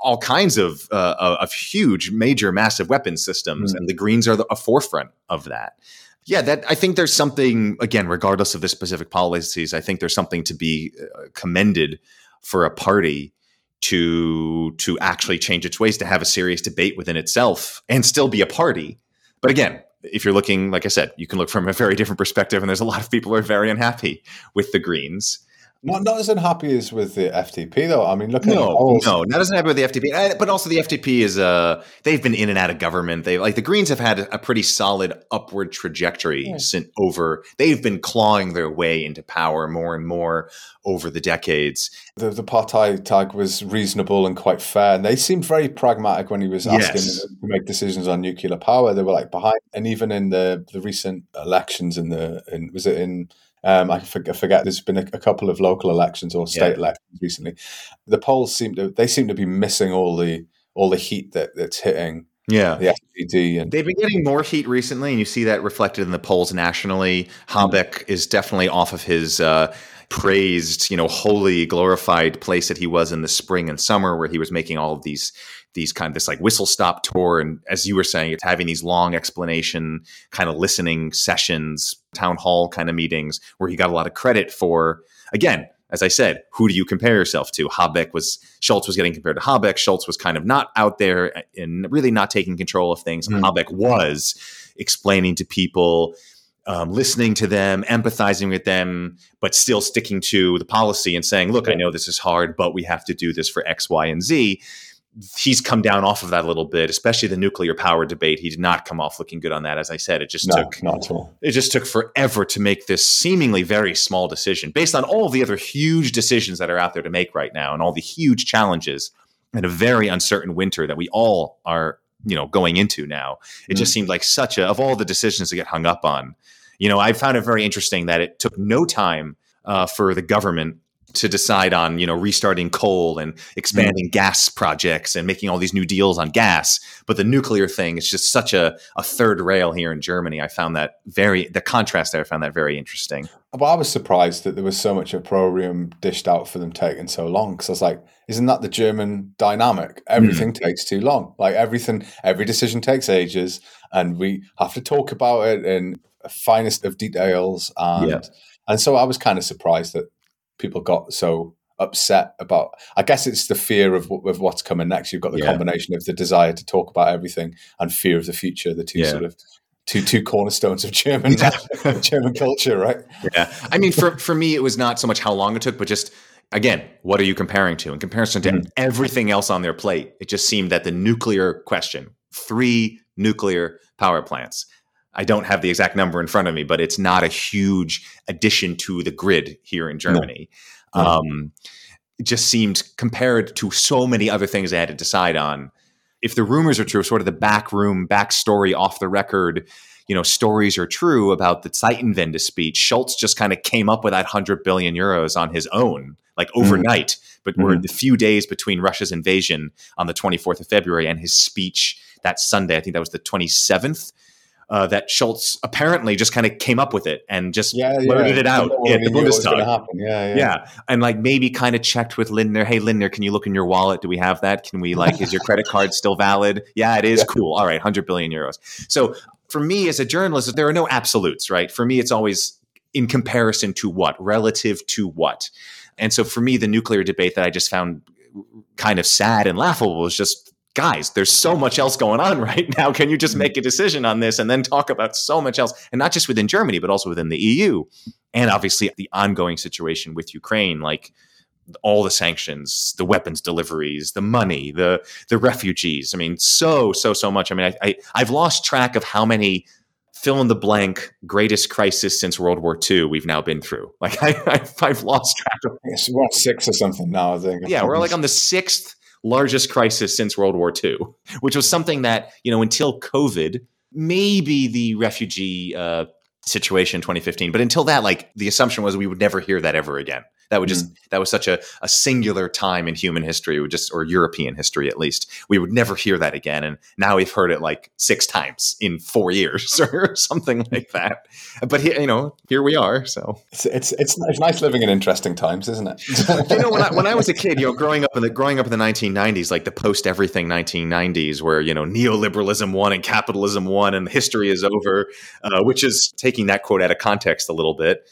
all kinds of uh, of huge, major, massive weapons systems, Mm. and the Greens are the a forefront of that yeah that i think there's something again regardless of the specific policies i think there's something to be uh, commended for a party to to actually change its ways to have a serious debate within itself and still be a party. But again if you're looking like i said you can look from a very different perspective and there's a lot of people who are very unhappy with the greens Not, not as unhappy as with the FDP though. I mean, look no, no, not as happy with the FDP, Uh, but also the FDP is uh they've been in and out of government. They like the Greens have had a pretty solid upward trajectory Yeah. since over. They've been clawing their way into power more and more over the decades. The, the party tag was reasonable and quite fair. And they seemed very pragmatic when he was asking Yes. them to make decisions on nuclear power. They were like behind. And even in the, the recent elections, in the in, was it in um, I forget, forget. There's been a, a couple of local elections or state Yeah. elections recently. The polls seem to they seem to be missing all the all the heat that, that's hitting Yeah. the SPD and They've been getting more heat recently, and you see that reflected in the polls nationally. Habeck is definitely off of his uh, praised, you know, holy, glorified place that he was in the spring and summer, where he was making all of these these kind of this like whistle stop tour, and as you were saying, it's having these long explanation kind of listening sessions, town hall kind of meetings, where he got a lot of credit for again. As I said, who do you compare yourself to? Habeck was Scholz was getting compared to Habeck. Scholz was kind of not out there and really not taking control of things. Mm. Habeck was explaining to people, um, listening to them, empathizing with them, but still sticking to the policy and saying, "Look, I know this is hard, but we have to do this for X, Y, and Z." He's come down off of that a little bit, especially the nuclear power debate. He did not come off looking good on that. As I said, it just no, took not at all. it just took forever to make this seemingly very small decision based on all the other huge decisions that are out there to make right now and all the huge challenges and a very uncertain winter that we all are you know going into now it just seemed like such a of all the decisions to get hung up on You know, I found it very interesting that it took no time uh, for the government to decide on you know restarting coal and expanding mm. gas projects and making all these new deals on gas but the nuclear thing is just such a, a third rail here in germany i found that very the contrast there i found that very interesting well i was surprised that there was so much opprobrium dished out for them taking so long because i was like isn't that the german dynamic everything mm. takes too long like everything every decision takes ages and we have to talk about it in finest of details and yeah. and so i was kind of surprised that people got so upset about. I guess it's the fear of, of what's coming next. You've got the yeah. combination of the desire to talk about everything and fear of the future. The two yeah. sort of two two cornerstones of German yeah. (laughs) German culture, right? Yeah, I mean, for for me, it was not so much how long it took, but just again, what are you comparing to? In comparison to mm. everything else on their plate, it just seemed that the nuclear question, three nuclear power plants, I don't have the exact number in front of me, but it's not a huge addition to the grid here in Germany. No. Um, it just seemed compared to so many other things I had to decide on. If the rumors are true, sort of the backroom backstory off the record, you know, stories are true about the Zeitenwende speech. Scholz just kind of came up with that 100 billion euros on his own, like mm-hmm. overnight. Mm. But mm. we're the few days between Russia's invasion on the 24th of February and his speech that Sunday. I think that was the 27th uh, that Scholz apparently just kind of came up with it and just yeah, blurted yeah. it out at the Bundestag. Yeah, yeah, yeah, and like maybe kind of checked with Lindner. Hey, Lindner, can you look in your wallet? Do we have that? Can we like? is your credit (laughs) card still valid? Yeah, it is. Yeah. Cool. All right, hundred billion euros. So for me as a journalist, there are no absolutes, right? For me, it's always in comparison to what, relative to what. And so for me, the nuclear debate that I just found kind of sad and laughable was just guys, there's so much else going on (laughs) right now. Can you just mm-hmm. make a decision on this and then talk about so much else? And not just within Germany, but also within the EU. And obviously the ongoing situation with Ukraine, like all the sanctions, the weapons deliveries, the money, the the refugees. I mean, so, so, so much. I mean, I, I I've lost track of how many fill in the blank greatest crisis since World War II we've now been through. (laughs) Like I, I have lost track of. we're on six or something now. I think. Yeah, we're like (laughs) on the sixth largest crisis since World War II, (laughs) which was something that, you know, until COVID, maybe the refugee uh, situation in 2015, but until that, like the assumption was we would never hear that ever again. That would just mm. that was such a, a singular time in human history, just or European history at least. We would never hear that again, and now we've heard it like six times in four years (laughs) or something like that. But you know, here we are. So it's it's it's, it's nice living in interesting times, isn't it? you know, when I, when I was a (laughs) kid, you know, growing up in the growing up in the 1990s, like the post everything 1990s, where you know neoliberalism won and capitalism won, and history is over, uh, which is taking that quote out of context a little bit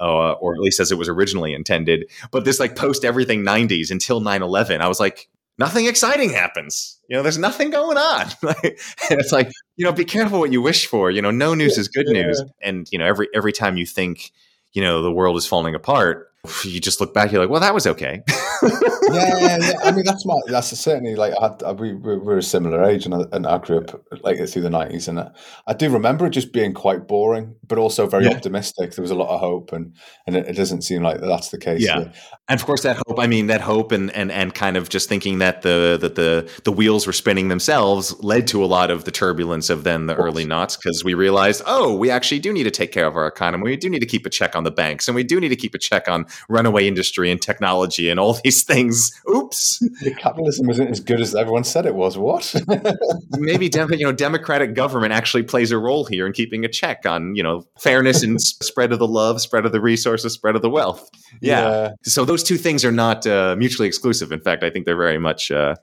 uh, or at least as it was originally intended. But this like post everything 90s until 9 11, I was like, nothing exciting happens. You know, there's nothing going on. (laughs) and it's like, you know, be careful what you wish for. You know, no news is good news. And, you know, every every time you think, you know, the world is falling apart, you just look back, you're like, well, that was okay. (laughs) yeah, yeah, yeah, I mean, that's my that's certainly like I, I, we we're a similar age, and I, and I grew up like through the nineties, and I, I, do remember it just being quite boring, but also very yeah. optimistic. There was a lot of hope, and and it, it doesn't seem like that's the case. Yeah, and of course that hope. I mean, that hope, and and and kind of just thinking that the that the the wheels were spinning themselves led to a lot of the turbulence of then the of early knots because we realized, oh, we actually do need to take care of our economy. We do need to keep a check on the banks, and we do need to keep a check on runaway industry and technology and all these things. Oops, the capitalism isn't as good as everyone said it was. What? (laughs) Maybe dem- you know, democratic government actually plays a role here in keeping a check on you know fairness and spread of the love, spread of the resources, spread of the wealth. Yeah. yeah. So those two things are not uh, mutually exclusive. In fact, I think they're very much uh,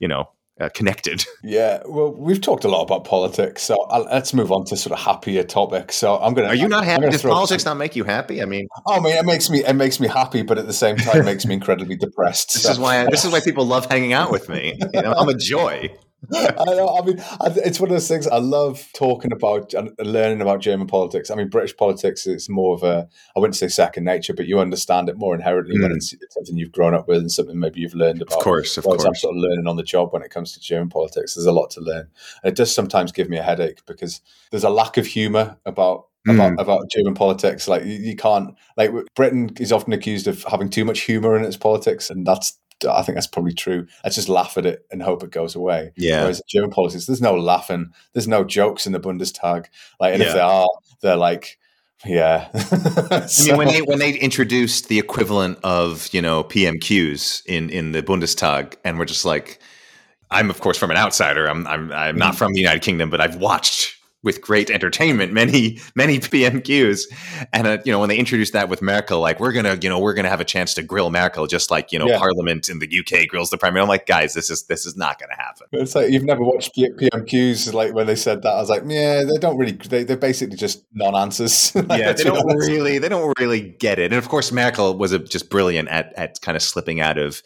you know uh, connected. (laughs) Yeah, well, we've talked a lot about politics, so I'll, let's move on to sort of happier topics. So I'm going to. Are you not happy? Does politics some, not make you happy? I mean, oh, I mean, it makes me it makes me happy, but at the same time, makes me incredibly depressed. This so. is why I, this is why people love hanging out with me. You know, I'm a joy. I know. I mean, it's one of those things. I love talking about and learning about German politics. I mean, British politics is more of a, I wouldn't say second nature, but you understand it more inherently mm. when it's, something you've grown up with and something maybe you've learned about. Of course, of course. I'm sort of learning on the job when it comes to German politics. There's a lot to learn. And it does sometimes give me a headache because there's a lack of humour about about, mm. about German politics. Like you, you, can't like Britain is often accused of having too much humor in its politics, and that's I think that's probably true. Let's just laugh at it and hope it goes away. Yeah. Whereas German politics, there's no laughing, there's no jokes in the Bundestag. Like, and yeah. if there are, they're like Yeah. (laughs) I mean, when they when they introduced the equivalent of you know PMQs in in the Bundestag, and we're just like, I'm of course from an outsider. I'm I'm I'm not Mm. from the United Kingdom, but I've watched with great entertainment many many (laughs) PMQs, and uh, you know when they introduced that with Merkel, like we're gonna you know we're gonna have a chance to grill Merkel, just like you know Yeah. Parliament in the UK grills the Prime Minister. I'm like, guys, this is this is not gonna happen. It's like you've never watched PMQs. Like when they said that, I was like, yeah, they don't really. They, they're basically just non-answers. (laughs) Like, yeah, they don't honest. really they don't really get it. And of course, Merkel was a, just brilliant at at kind of slipping out of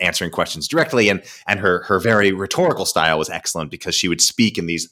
answering questions directly, and and her her very rhetorical style was excellent because she would speak in these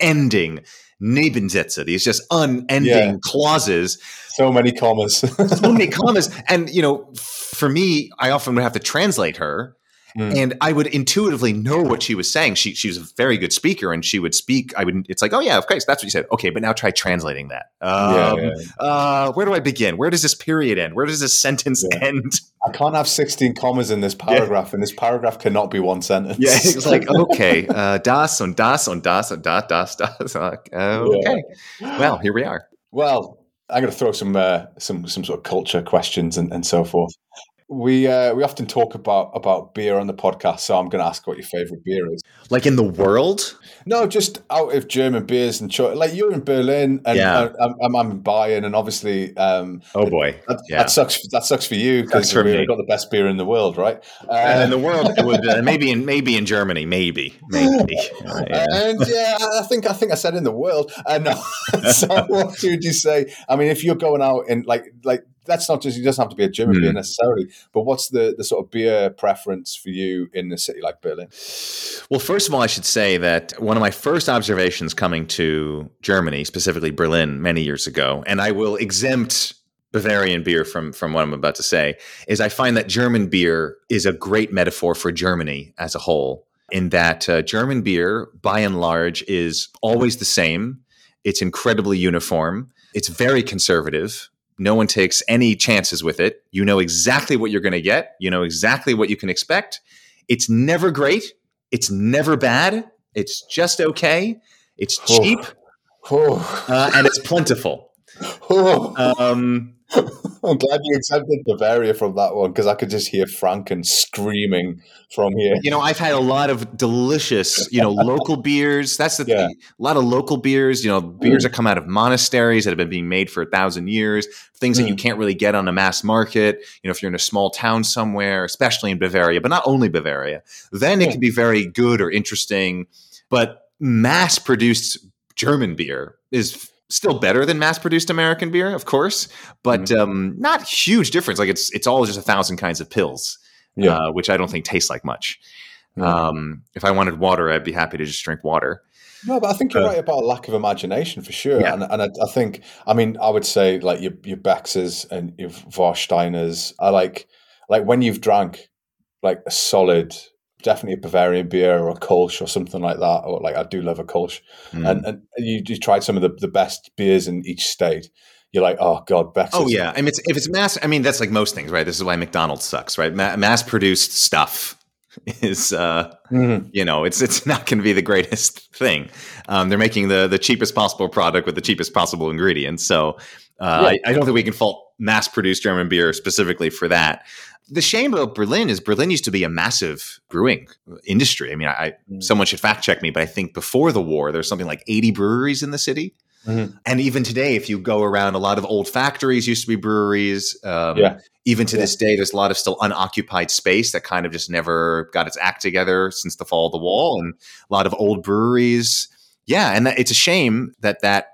unending Nebensätze, these just unending Yeah. clauses, So many commas. so many (laughs) commas, and you know, for me, I often would have to translate her. Mm. And I would intuitively know what she was saying. She she was a very good speaker, and she would speak. I would. It's like, oh yeah, of course, that's what you said. Okay, but now try translating that. Um, yeah. uh, where do I begin? Where does this period end? Where does this sentence Yeah. end? I can't have 16 commas in this paragraph, and this paragraph cannot be one sentence. Yeah, it's (laughs) like okay, uh, das und das und das und das das das. Uh, okay, well, here we are. Well, I'm going to throw some uh, some some sort of culture questions and, and so forth. We uh, we often talk about about beer on the podcast, so I'm going to ask what your favorite beer is. Like in the world, No, just out of German beers and cho- like you're in Berlin and Yeah. uh, I'm, I'm, I'm in Bayern, and obviously um, oh boy, that, Yeah. that sucks. That sucks for you because we've me. got the best beer in the world, right? and Uh, in the world, it would uh, maybe in maybe in Germany, maybe maybe. Uh, (laughs) yeah. And yeah, I think I think I said in the world. Uh, no, (laughs) so what would you say? I mean, if you're going out and like like that's not just it doesn't have to be a German Hmm. beer necessarily, but what's the the sort of beer preference for you in a city like Berlin? Well, first of all, I should say that one of my first observations coming to Germany, specifically Berlin, many years ago, and I will exempt Bavarian beer from from what I'm about to say, is I find that German beer is a great metaphor for Germany as a whole. In that uh, German beer, by and large, is always the same. It's incredibly uniform. It's very conservative. No one takes any chances with it. You know exactly what you're going to get. You know exactly what you can expect. It's never great. It's never bad. It's just okay. It's Oh. cheap Oh, uh, and it's plentiful. (laughs) oh. Um, I'm glad you exempted Bavaria from that one because I could just hear Franken screaming from here. you know, I've had a lot of delicious, you know, local beers. That's the Yeah. thing. A lot of local beers, you know, beers mm. that come out of monasteries that have been being made for a thousand years, things that you mm. can't really get on a mass market. You know, if you're in a small town somewhere, especially in Bavaria, but not only Bavaria, then it can be very good or interesting. But mass produced German beer is still better than mass produced American beer, of course, but um, not huge difference. Like it's it's all just a thousand kinds of Pils, Yeah. uh, which I don't think tastes like much. Yeah. Um, if I wanted water, I'd be happy to just drink water. No, but I think you're Uh, right about a lack of imagination for sure. Yeah. And, and I, I think, I mean, I would say like your your Bexes and your Warsteiners are like like when you've drank like a solid, definitely a Bavarian beer or a Kolsch or something like that, or like I do love a Kolsch, Mm. and and you, you tried some of the, the best beers in each state. You're like, oh god, Bexes. Oh yeah, I mean, it's, if it's mass, I mean that's like most things, right? This is why McDonald's sucks, right? Ma- mass-produced stuff (laughs) is, uh, Mhm. you know, it's it's not going to be the greatest (laughs) thing. Um, they're making the the cheapest possible product with the cheapest possible ingredients, so uh, I, I don't think we can fault mass-produced German beer specifically for that. The shame about Berlin is Berlin used to be a massive brewing industry. I mean, I, Mm. someone should fact check me, but I think before the war, there's something like 80 breweries in the city. Mhm. And even today, if you go around, a lot of old factories used to be breweries. Um, Yeah. Even to Yeah. this day, there's a lot of still unoccupied space that kind of just never got its act together since the fall of the wall, and a lot of old breweries. Yeah, and that, it's a shame that that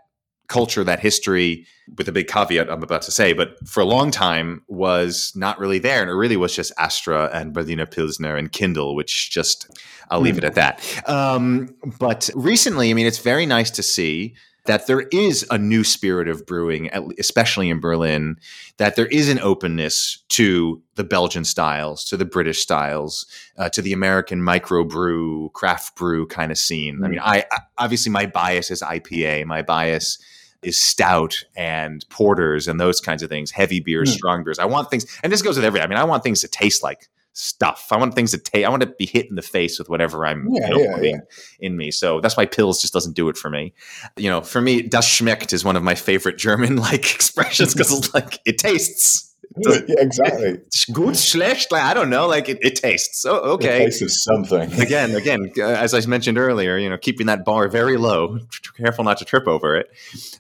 culture, that history, with a big caveat I'm about to say, but for a long time was not really there, and it really was just Astra and Berliner Pilsner and Kindl, which just I'll leave it at that. Um, but recently, I mean, it's very nice to see that there is a new spirit of brewing, especially in Berlin, that there is an openness to the Belgian styles, to the British styles, uh, to the American microbrew, craft brew kind of scene. I mean, I, I obviously my bias is IPA. My bias is stout and porters and those kinds of things, heavy beers, Mm. strong beers. I want things, and this goes with everything. I mean, I want things to taste like stuff. I want things to taste. I want to be hit in the face with whatever I'm Yeah, yeah, yeah. in me. So that's why Pils just doesn't do it for me. You know, for me, das schmeckt is one of my favorite German (laughs) like expressions because it's like it tastes. (laughs) yeah, exactly. Gut, schlecht. Like, I don't know. Like it, it tastes. So The okay. taste of something. (laughs) again, again, uh, as I mentioned earlier, you know, keeping that bar very low, careful not to trip over it.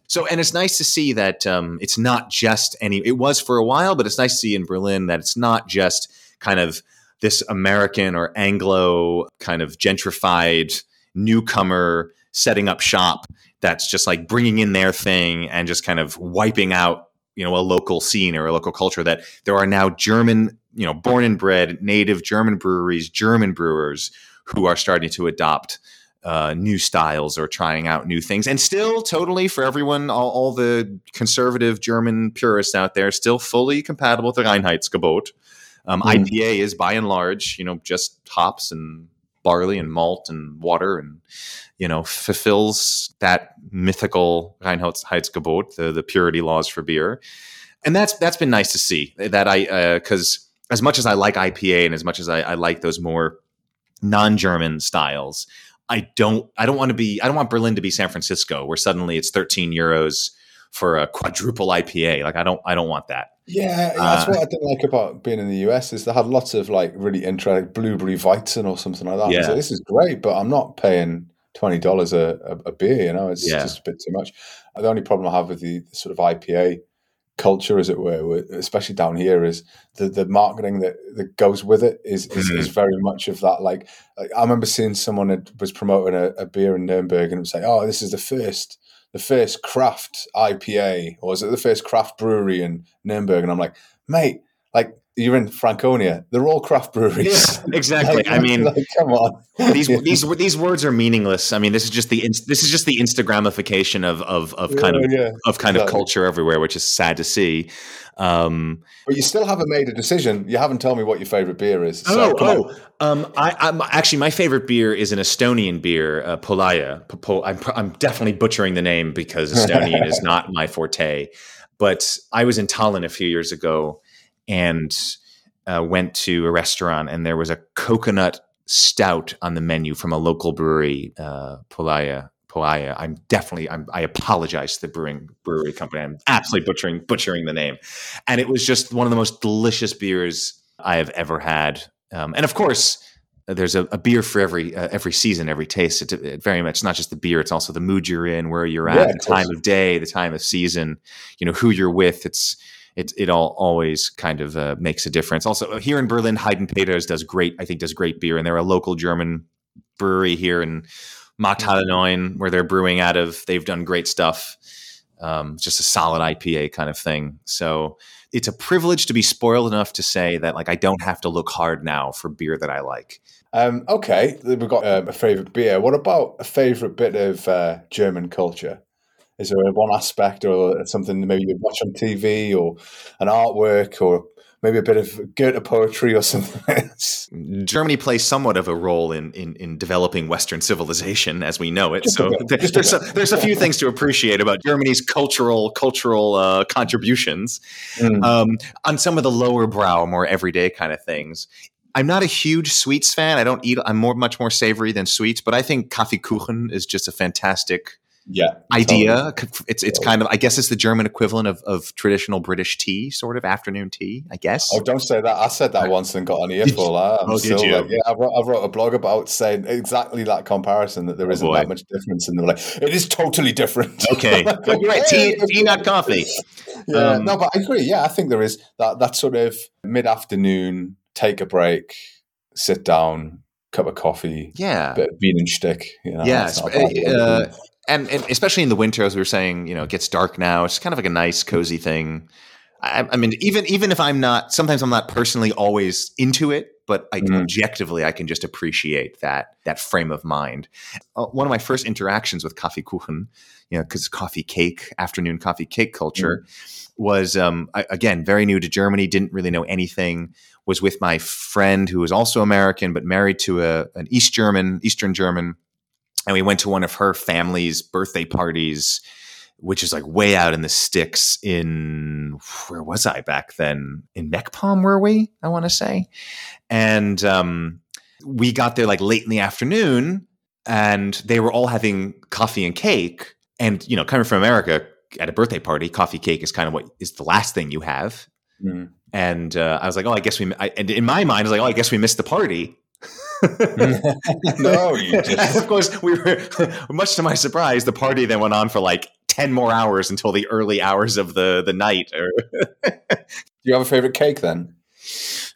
So, and it's nice to see that um, it's not just any. It was for a while, but it's nice to see in Berlin that it's not just kind of this American or Anglo kind of gentrified newcomer setting up shop that's just like bringing in their thing and just kind of wiping out you know a local scene or a local culture that there are now german you know born and bred native german breweries german brewers who are starting to adopt uh, new styles or trying out new things and still totally for everyone all, all the conservative german purists out there still fully compatible with the reinheitsgebot um, Mm. ipa is by and large you know just hops and barley and malt and water and you know fulfills that mythical Reinheitsgebot, the the purity laws for beer, and that's that's been nice to see. That I because as much as I like IPA and as much as I, I like those more non-German styles, I don't I don't want to be I don't want Berlin to be San Francisco where suddenly it's 13 euros for a quadruple IPA. Like I don't I don't want that. Yeah, that's Uh, what I didn't like about being in the US is they had lots of like really interesting blueberry Weizen or something like that. Yeah. So this is great, but I'm not paying twenty dollars a, a, beer. You know, it's Yeah. just a bit too much. The only problem I have with the sort of IPA culture, as it were, especially down here, is the the marketing that, that goes with it is is, Mhm. is very much of that. Like like, I remember seeing someone that was promoting a, a beer in Nuremberg and it was like, oh, this is the first. The first craft IPA, or is it the first craft brewery in Nuremberg? And I'm like, mate, like you're in Franconia. They're all craft breweries. (laughs) exactly. Like, I mean, like, come on. these Yeah. (laughs) these these words are meaningless. I mean, this is just the this is just the Instagramification of of of kind of yeah, yeah. of kind of culture everywhere, which is sad to see. Um, But you still haven't made a decision. You haven't told me what your favorite beer is. So, oh, oh, um, I, I'm actually my favorite beer is an Estonian beer, uh, Polaya. Po- po- I'm, I'm definitely butchering the name because (laughs) Estonian is not my forte. But I was in Tallinn a few years ago and uh, went to a restaurant, and there was a coconut stout on the menu from a local brewery, uh, Polaya. Polaya. I'm definitely. I'm, I apologize to the brewing brewery company. I'm absolutely butchering butchering the name, and it was just one of the most delicious beers I have ever had. Um, and of course, there's a, a beer for every uh, every season, every taste. It, it very much not just the beer; it's also the mood you're in, where you're at, Yeah, the time of day, the time of season. You know who you're with. It's it it all always kind of uh, makes a difference. Also, here in Berlin, Heidenpeters does great. I think does great beer, and they're a local German brewery here in Markthalle where they're brewing out of. They've done great stuff. Um, just a solid IPA kind of thing. So it's a privilege to be spoiled enough to say that like I don't have to look hard now for beer that I like. Um, okay, we've got um, a favorite beer. What about a favorite bit of uh, German culture? Is there one aspect or something maybe you watch on TV or an artwork or maybe a bit of Goethe poetry or (laughs) something? Germany plays somewhat of a role in in, in developing Western civilization as we know it. Just so bit, there- just a there's a, there's a few things to appreciate about Germany's cultural cultural uh, contributions. Mm. um, on some of the lower brow, more everyday kind of things. I'm not a huge sweets fan. I don't eat. I'm more much more savory than sweets, but I think Kaffeekuchen is just a fantastic yeah, idea. It's it's kind of I guess it's the German equivalent of, of traditional British tea, sort of afternoon tea. I guess. Oh, don't say that. I said that once and got an (laughs) earful. I'm Oh, did still you? like- yeah, I wrote, I wrote a blog about saying exactly that comparison that there Oh, isn't boy. that much difference. And they were like, it is totally different. Okay, (laughs) you're right. Tea, tea, not coffee. Yeah, Um, no, but I agree. Yeah, I think there is that that sort of mid afternoon, take a break, sit down, cup of coffee, Yeah, bit of Bienenstich. You know, Yeah, that's not sp- a bad uh, one. And, and especially in the winter, as we were saying, you know, it gets dark now. It's kind of like a nice, cozy thing. I, I mean, even even if I'm not, sometimes I'm not personally always into it, but I Mm. objectively, I can just appreciate that that frame of mind. Uh, one of my first interactions with coffee kuchen, you know, because coffee cake, afternoon coffee cake culture, was um, I, again very new to Germany. Didn't really know anything. Was with my friend who was also American, but married to a an East German, Eastern German and we went to one of her family's birthday parties which is like way out in the sticks in where was I back then? In MeckPomm, were we? I want to say. And um, we got there like late in the afternoon and they were all having coffee and cake. And, you know, coming from America at a birthday party, coffee cake is kind of what is the last thing you have. Mm. And uh, I was like, oh, I guess we, I, and in my mind, I was like, oh, I guess we missed the party. (laughs) no, you (laughs) just. of course, we were, (laughs) much to my surprise, the party then went on for like 10 more hours until the early hours of the, the night. Do you have a favorite cake then?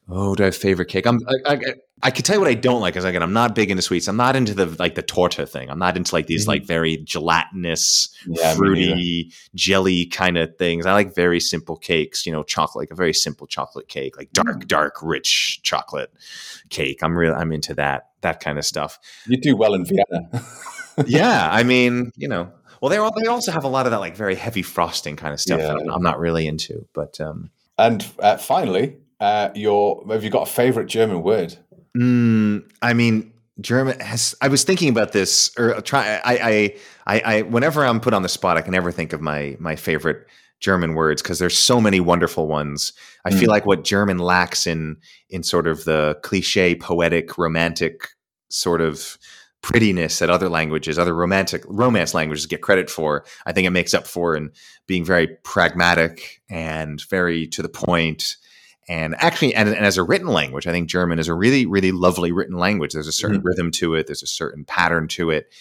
Oh, do I have favorite cake? I'm, I, I, I could tell you what I don't like. Is again, I'm not big into sweets. I'm not into the like the torta thing. I'm not into like these Mhm. like very gelatinous, Yeah, fruity, jelly kind of things. I like very simple cakes. You know, chocolate, like a very simple chocolate cake, like dark, Mm. dark, rich chocolate cake. I'm real. I'm into that that kind of stuff. You do well in Vienna. yeah, (laughs) I mean, you know, well, they all, they also have a lot of that like very heavy frosting kind of stuff. Yeah. that I'm, I'm not really into, but um, and uh, finally, uh, your have you got a favorite German word? Mm, I mean, German has. I was thinking about this, or try. I, I, I, I, whenever I'm put on the spot, I can never think of my my favorite German words because there's so many wonderful ones. I Mm. feel like what German lacks in in sort of the cliche, poetic, romantic sort of prettiness that other languages, other romantic romance languages get credit for. I think it makes up for in being very pragmatic and very to the point and actually and, and as a written language i think german is a really really lovely written language. There's a certain rhythm to it. There's a certain pattern to it.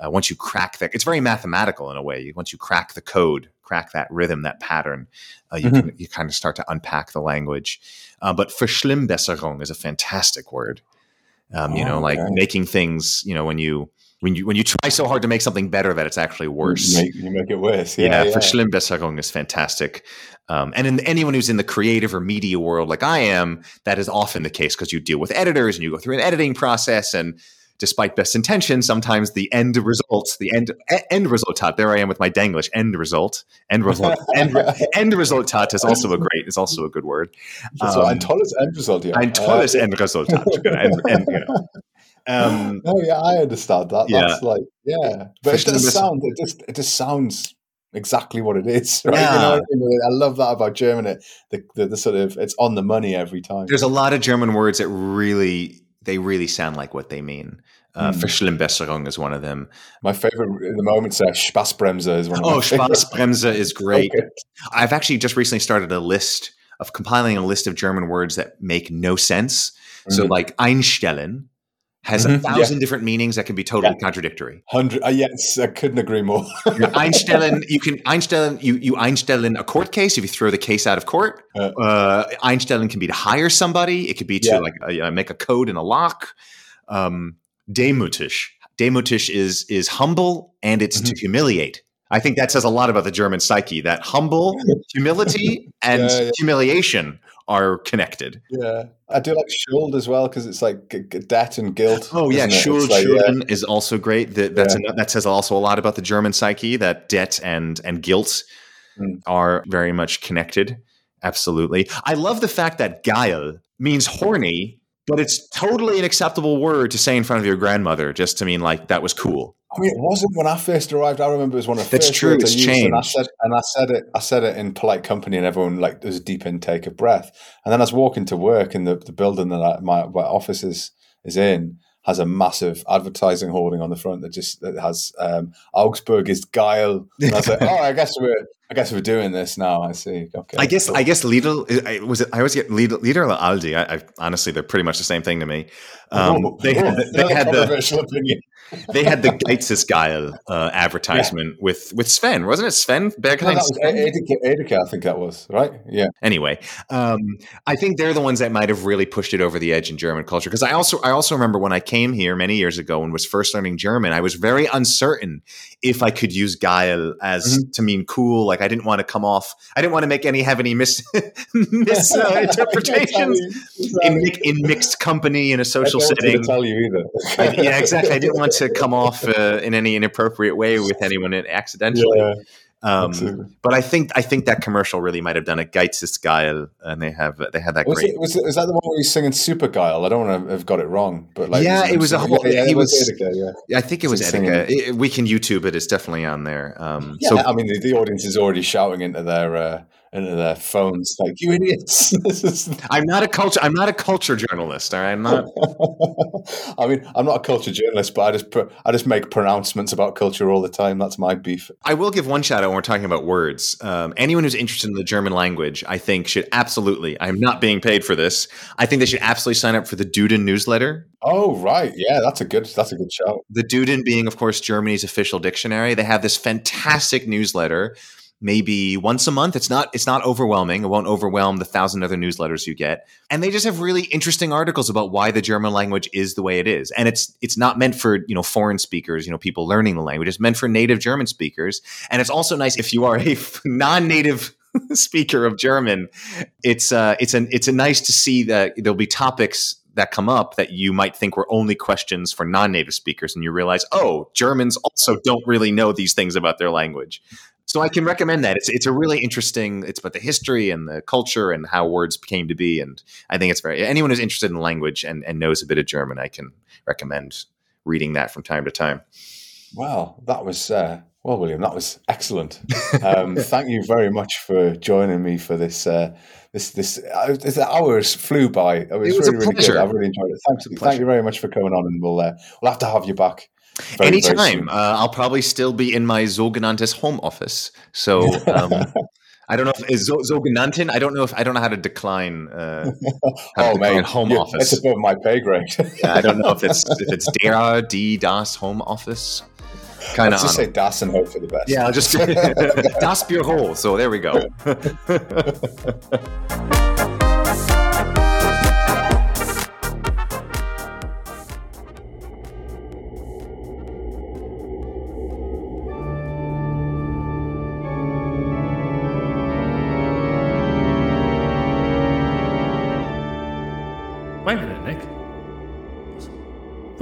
Uh, once you crack that it's very mathematical in a way. Once you crack the code crack that rhythm that pattern uh, you Mhm. can you kind of start to unpack the language. Uh, but verschlimmbesserung is a fantastic word. Um, you know like Okay. making things you know when you when you when you try so hard to make something better that it's actually worse You make, you make it worse. yeah, Yeah, yeah. Verschlimmbesserung is fantastic. Um, and in anyone who's in the creative or media world like I am, that is often the case because you deal with editors and you go through an editing process. And despite best intentions, sometimes the end result, the end end resultat, there I am with my Danglish, end result, end result, (laughs) end, end resultat is also a great, is also a good word. so um, ein tolles Endresult, ja. Ein tolles Endresultat. and, and, you know. Um, (laughs) Oh yeah, I understand that. Yeah. That's like yeah, but it does sound. It just it just sounds exactly what it is. (laughs) Right? You Yeah. know I, mean? I love that about German. It the, the the sort of it's on the money every time. There's a lot of German words that really they really sound like what they mean. Uh, Hmm. Is one of them. My favorite in the moment is Spaßbremse is one of Oh. (laughs) Spaßbremse is great. Okay. I've actually just recently started a list of compiling a list of German words that make no sense. So, Mhm. like einstellen has Mhm, a yeah. thousand different meanings that can be totally contradictory. Hundred. Uh, yes, I couldn't agree more. (laughs) einstellen, you can einstellen, you you einstellen a court case if you throw the case out of court. Yeah. Uh, einstellen can be to hire somebody. It could be to Yeah. like uh, make a code in a lock. Um, demütig. Demütig is is humble and it's Mm-hmm. to humiliate. I think that says a lot about the German psyche. That humble, humility, (laughs) and Yeah, yeah. humiliation are connected. yeah, I do like Schuld as well because it's like g- debt and guilt. Oh yeah, isn't it? It's Schuld, like, yeah. Schulden is also great. That that's Yeah. that says also a lot about the German psyche. That debt and and guilt Mm. are very much connected. Absolutely, I love the fact that geil means horny, but it's totally an acceptable word to say in front of your grandmother, just to mean like that was cool. I mean, it wasn't when I first arrived. I remember it was one of the That's first true, words I it's used, and I said, and I said it. I said it in polite company, and everyone like there was a deep intake of breath. And then I was walking to work in the, the building that I, my, my office is is in has a massive advertising hoarding on the front that just that has um, Augsburg is geil. And I was like, (laughs) oh, I guess we're I guess we're doing this now. I see. Okay, I guess cool. I guess Lidl I- was it. I always get Lidl, Lidl or Aldi. I, I honestly they're pretty much the same thing to me. Um, Oh, they had oh, the, they had the controversial opinion. They had the Geiz ist geil uh, advertisement with with Sven, wasn't it? Sven No, Bergheim. Edeka, Edeka, I think that was right. Yeah, Anyway, um, I think they're the ones that might have really pushed it over the edge in German culture. Because I also I also remember when I came here many years ago and was first learning German, I was very uncertain if I could use geil as Mm-hmm. to mean cool. Like I didn't want to come off. I didn't want to make any have any mis (laughs) misinterpretations (laughs) in, in mixed company in a social I setting. tell you either. I, yeah, exactly. I didn't want to (laughs) come off uh, in any inappropriate way with anyone accidentally. Yeah. Um, but I think I think that commercial really might have done it. Geiz ist geil, and they have they had that Was, great. it, was, it, was that the one where he's singing Supergeil? I don't want to have got it wrong, but like, Yeah, it was a whole- Yeah, he was- Edeka, yeah. I think it was Edeka. It- we can YouTube it. It's definitely on there. Um, Yeah, so I mean, the, the audience is already shouting into their uh, into their phones, like "You idiots!" (laughs) I'm not a culture. I'm not a culture journalist. All right, I'm not. (laughs) I mean, I'm not a culture journalist, but I just pr- I just make pronouncements about culture all the time. That's my beef. I will give one shout out when we're talking about words. Um, anyone who's interested in the German language, I think, should absolutely. I'm not being paid for this. I think they should absolutely sign up for the Duden newsletter. Oh right, yeah, that's a good that's a good shout. The Duden being, of course, Germany's official dictionary. They have this fantastic newsletter. Maybe once a month. It's not. It's not overwhelming. It won't overwhelm the thousand other newsletters you get. And they just have really interesting articles about why the German language is the way it is. And it's it's not meant for you know foreign speakers. You know people learning the language. It's meant for native German speakers. And it's also nice if you are a non-native (laughs) speaker of German. It's uh it's an it's a nice to see that there'll be topics that come up that you might think were only questions for non-native speakers and you realize oh germans also don't really know these things about their language so i can recommend that it's, it's a really interesting it's about the history and the culture and how words came to be and i think it's very anyone who's interested in language and, and knows a bit of german i can recommend reading that from time to time Wow, that was uh, well, William. That was excellent. Um, (laughs) thank you very much for joining me for this. Uh, this this uh, this hours flew by. It was, It was a really really good. I really enjoyed it. Thanks, thank you very much for coming on, and we'll uh, we'll have to have you back. Very, very anytime uh, i'll probably still be in my sogenanntes home office so um, (laughs) I don't know if is so, sogenannten. I don't know if I don't know how to decline. Uh, (laughs) how to oh decline man, home office. It's above my pay grade. (laughs) Yeah, I don't know if it's if it's der, d das home office. Kind of. Just say das and hope for the best. Yeah, I'll just das Büro. So there we go.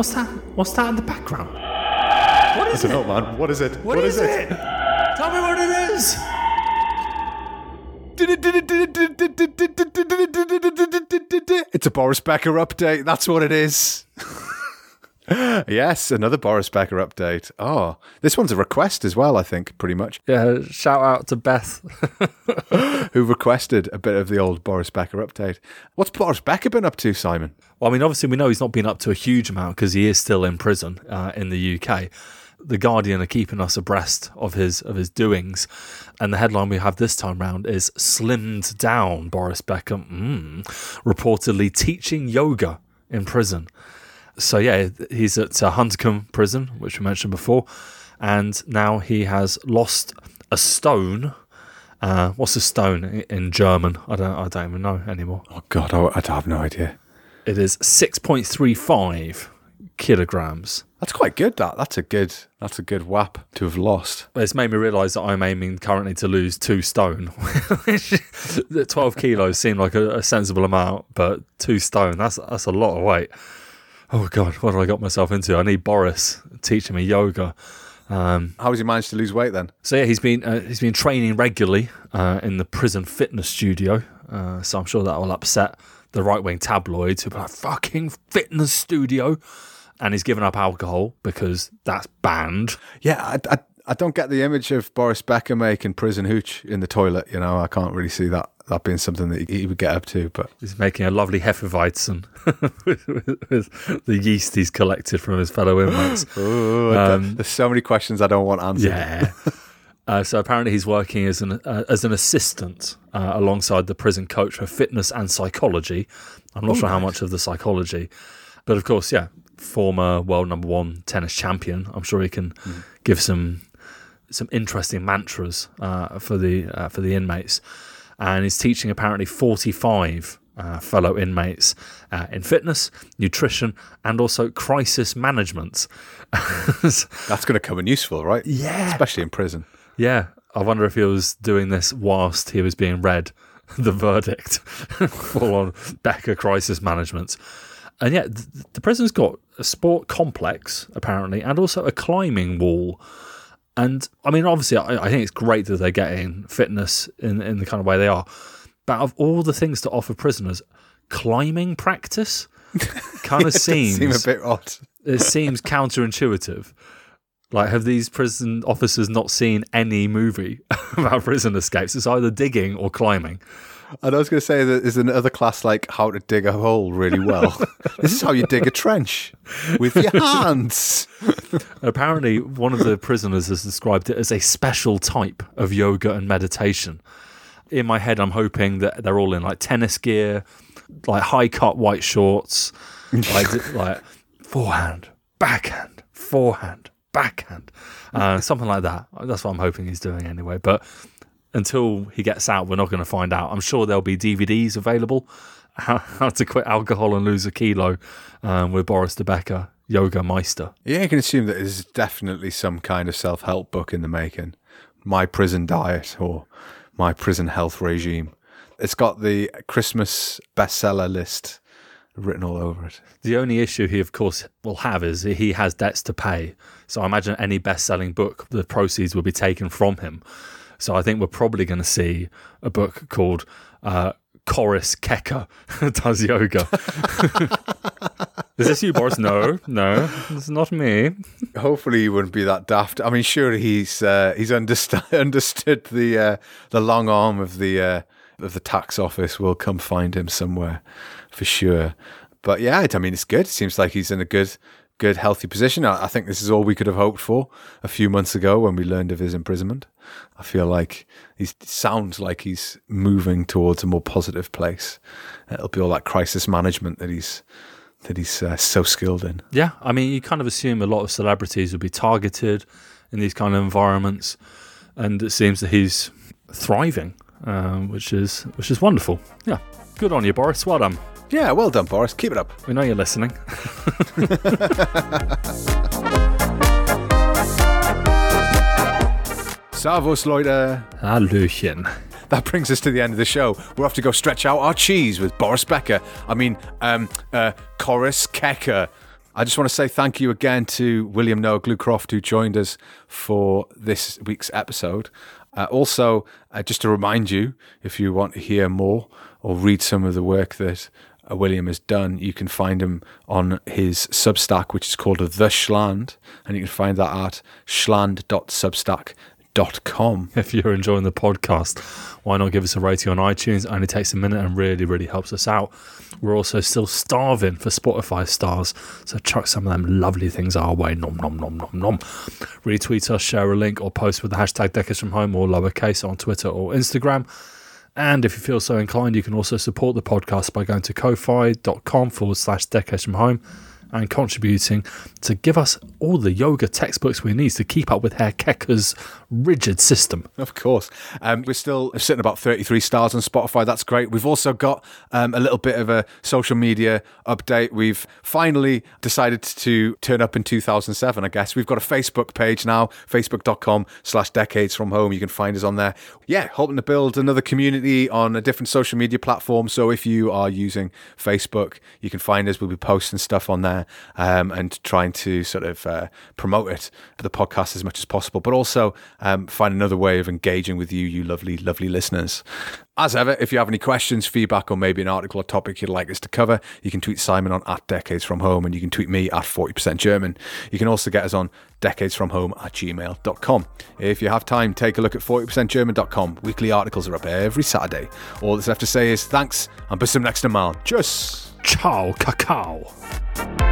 What's that? What's that in the background? What is it? No, man. What is it? what is, it? Tell me what it is. It's a Boris Becker update. That's what it is. (laughs) (laughs) yes, another Boris Becker update. Oh, this one's a request as well, I think, pretty much. Yeah, shout out to Beth. (laughs) Who requested a bit of the old Boris Becker update? What's Boris Becker been up to, Simon? Well, I mean, obviously, we know he's not been up to a huge amount because he is still in prison uh, in the UK. The Guardian are keeping us abreast of his of his doings, and the headline we have this time round is "Slimmed Down Boris Becker mm, reportedly teaching yoga in prison." So yeah, he's at uh, Huntercombe prison, which we mentioned before, and now he has lost a stone. Uh, what's a stone in German? I don't. I don't even know anymore. Oh, God, I, I have no idea. It is 6.35 kilograms. That's quite good. That that's a good that's a good whap to have lost. But It's made me realise that I'm aiming currently to lose two stone. (laughs) 12 kilos seem like a, a sensible amount, but two stone, that's, that's a lot of weight. Oh, God, what have I got myself into? I need Boris teaching me yoga. Um, How has he managed to lose weight then? so yeah, he's been uh, he's been training regularly uh, in the prison fitness studio. Uh, so I'm sure that will upset the right wing tabloids who be like fucking fitness studio. And he's given up alcohol because that's banned. Yeah, I, I, I don't get the image of Boris Becker making prison hooch in the toilet. You know, I can't really see that that being something that he would get up to. But He's making a lovely Hefeweizen with, (laughs) with, with the yeast he's collected from his fellow inmates. (gasps) Ooh, Um, there's so many questions I don't want answered. Yeah. (laughs) Uh, so apparently he's working as an uh, as an assistant uh, alongside the prison coach for fitness and psychology. I'm not sure how much of the psychology, but of course, yeah, former world number one tennis champion. I'm sure he can give some some interesting mantras uh, for the uh, for the inmates, and he's teaching apparently 45 uh, fellow inmates uh, in fitness, nutrition, and also crisis management. (laughs) That's going to come in useful, right? Yeah. especially in prison. Yeah, I wonder if he was doing this whilst he was being read (laughs) the verdict (laughs) full on Becker crisis management. And yet, the prison's got a sport complex, apparently, and also a climbing wall. And I mean, obviously, I, I think it's great that they're getting fitness in, in the kind of way they are. But of all the things to offer prisoners, climbing practice kind of seems Seem a bit odd. it seems counterintuitive. Like, have these prison officers not seen any movie (laughs) about prison escapes? It's either digging or climbing. And I was going to say that there's another class like how to dig a hole really well. (laughs) this is how you dig a trench with your (laughs) hands. Apparently, one of the prisoners has described it as a special type of yoga and meditation. In my head, I'm hoping that they're all in like tennis gear, like high cut white shorts, (laughs) like, like forehand, backhand, forehand, backhand, uh, something like that. That's what I'm hoping he's doing anyway. But until he gets out, we're not going to find out. I'm sure there'll be DVDs available. (laughs) How, how to quit alcohol and lose a kilo um, with Boris De Becker, Yoga Meister. Yeah, you can assume that there's definitely some kind of self help book in the making. My prison diet or my prison health regime. It's got the Christmas bestseller list written all over it. The only issue he, of course, will have is he has debts to pay. So I imagine any best selling book, the proceeds will be taken from him. So I think we're probably going to see a book called uh, Chorus Kecker (laughs) Does Yoga. (laughs) is this you, Boris? No, no, it's not me. Hopefully, he wouldn't be that daft. I mean, sure, he's uh, he's understood (laughs) understood the uh, the long arm of the uh, of the tax office will come find him somewhere for sure. But yeah, I mean, it's good. It seems like he's in a good good healthy position. I, I think this is all we could have hoped for a few months ago when we learned of his imprisonment. I feel like he sounds like he's moving towards a more positive place. It'll be all that crisis management that he's that he's uh, so skilled in. Yeah, I mean, you kind of assume a lot of celebrities would be targeted in these kind of environments, and it seems that he's thriving, um, which is which is wonderful. Yeah, good on you, Boris. Well done. Yeah, well done, Boris. Keep it up. We know you're listening. (laughs) (laughs) Servus, Leute. Hallöchen. That brings us to the end of the show. We're off to go stretch out our cheese with Boris Becker. I mean, um, uh, Chorus Kecker. I just want to say thank you again to William Noah Glucroft who joined us for this week's episode. Uh, also, uh, just to remind you, if you want to hear more or read some of the work that uh, William has done, you can find him on his Substack, which is called The Schland, and you can find that at schland.substack.com. If you're enjoying the podcast, why not give us a rating on iTunes? It only takes a minute and really, really helps us out. We're also still starving for Spotify stars, so chuck some of them lovely things our way. Nom nom nom nom nom. Retweet us, share a link, or post with the hashtag Decades from Home or lowercase on Twitter or Instagram. And if you feel so inclined, you can also support the podcast by going to ko-fi.com forward slash decades from home and contributing to give us all the yoga textbooks we need to keep up with Herr Kecker's rigid system. Of course. Um, we're still sitting about 33 stars on Spotify. That's great. We've also got um, a little bit of a social media update. We've finally decided to turn up in 2007, I guess. We've got a Facebook page now, facebook.com slash decades from home. You can find us on there. Yeah, hoping to build another community on a different social media platform. So if you are using Facebook, you can find us. We'll be posting stuff on there um, and trying to sort of uh, promote it, the podcast as much as possible, but also um, find another way of engaging with you, you lovely, lovely listeners. As ever, if you have any questions, feedback, or maybe an article or topic you'd like us to cover, you can tweet Simon on at Decades From Home and you can tweet me at 40% German. You can also get us on decadesfromhome at gmail.com. If you have time, take a look at 40percentgerman.com. Weekly articles are up every Saturday. All that's left to say is thanks and bis zum nächsten Mal. Tschüss. Ciao, cacao.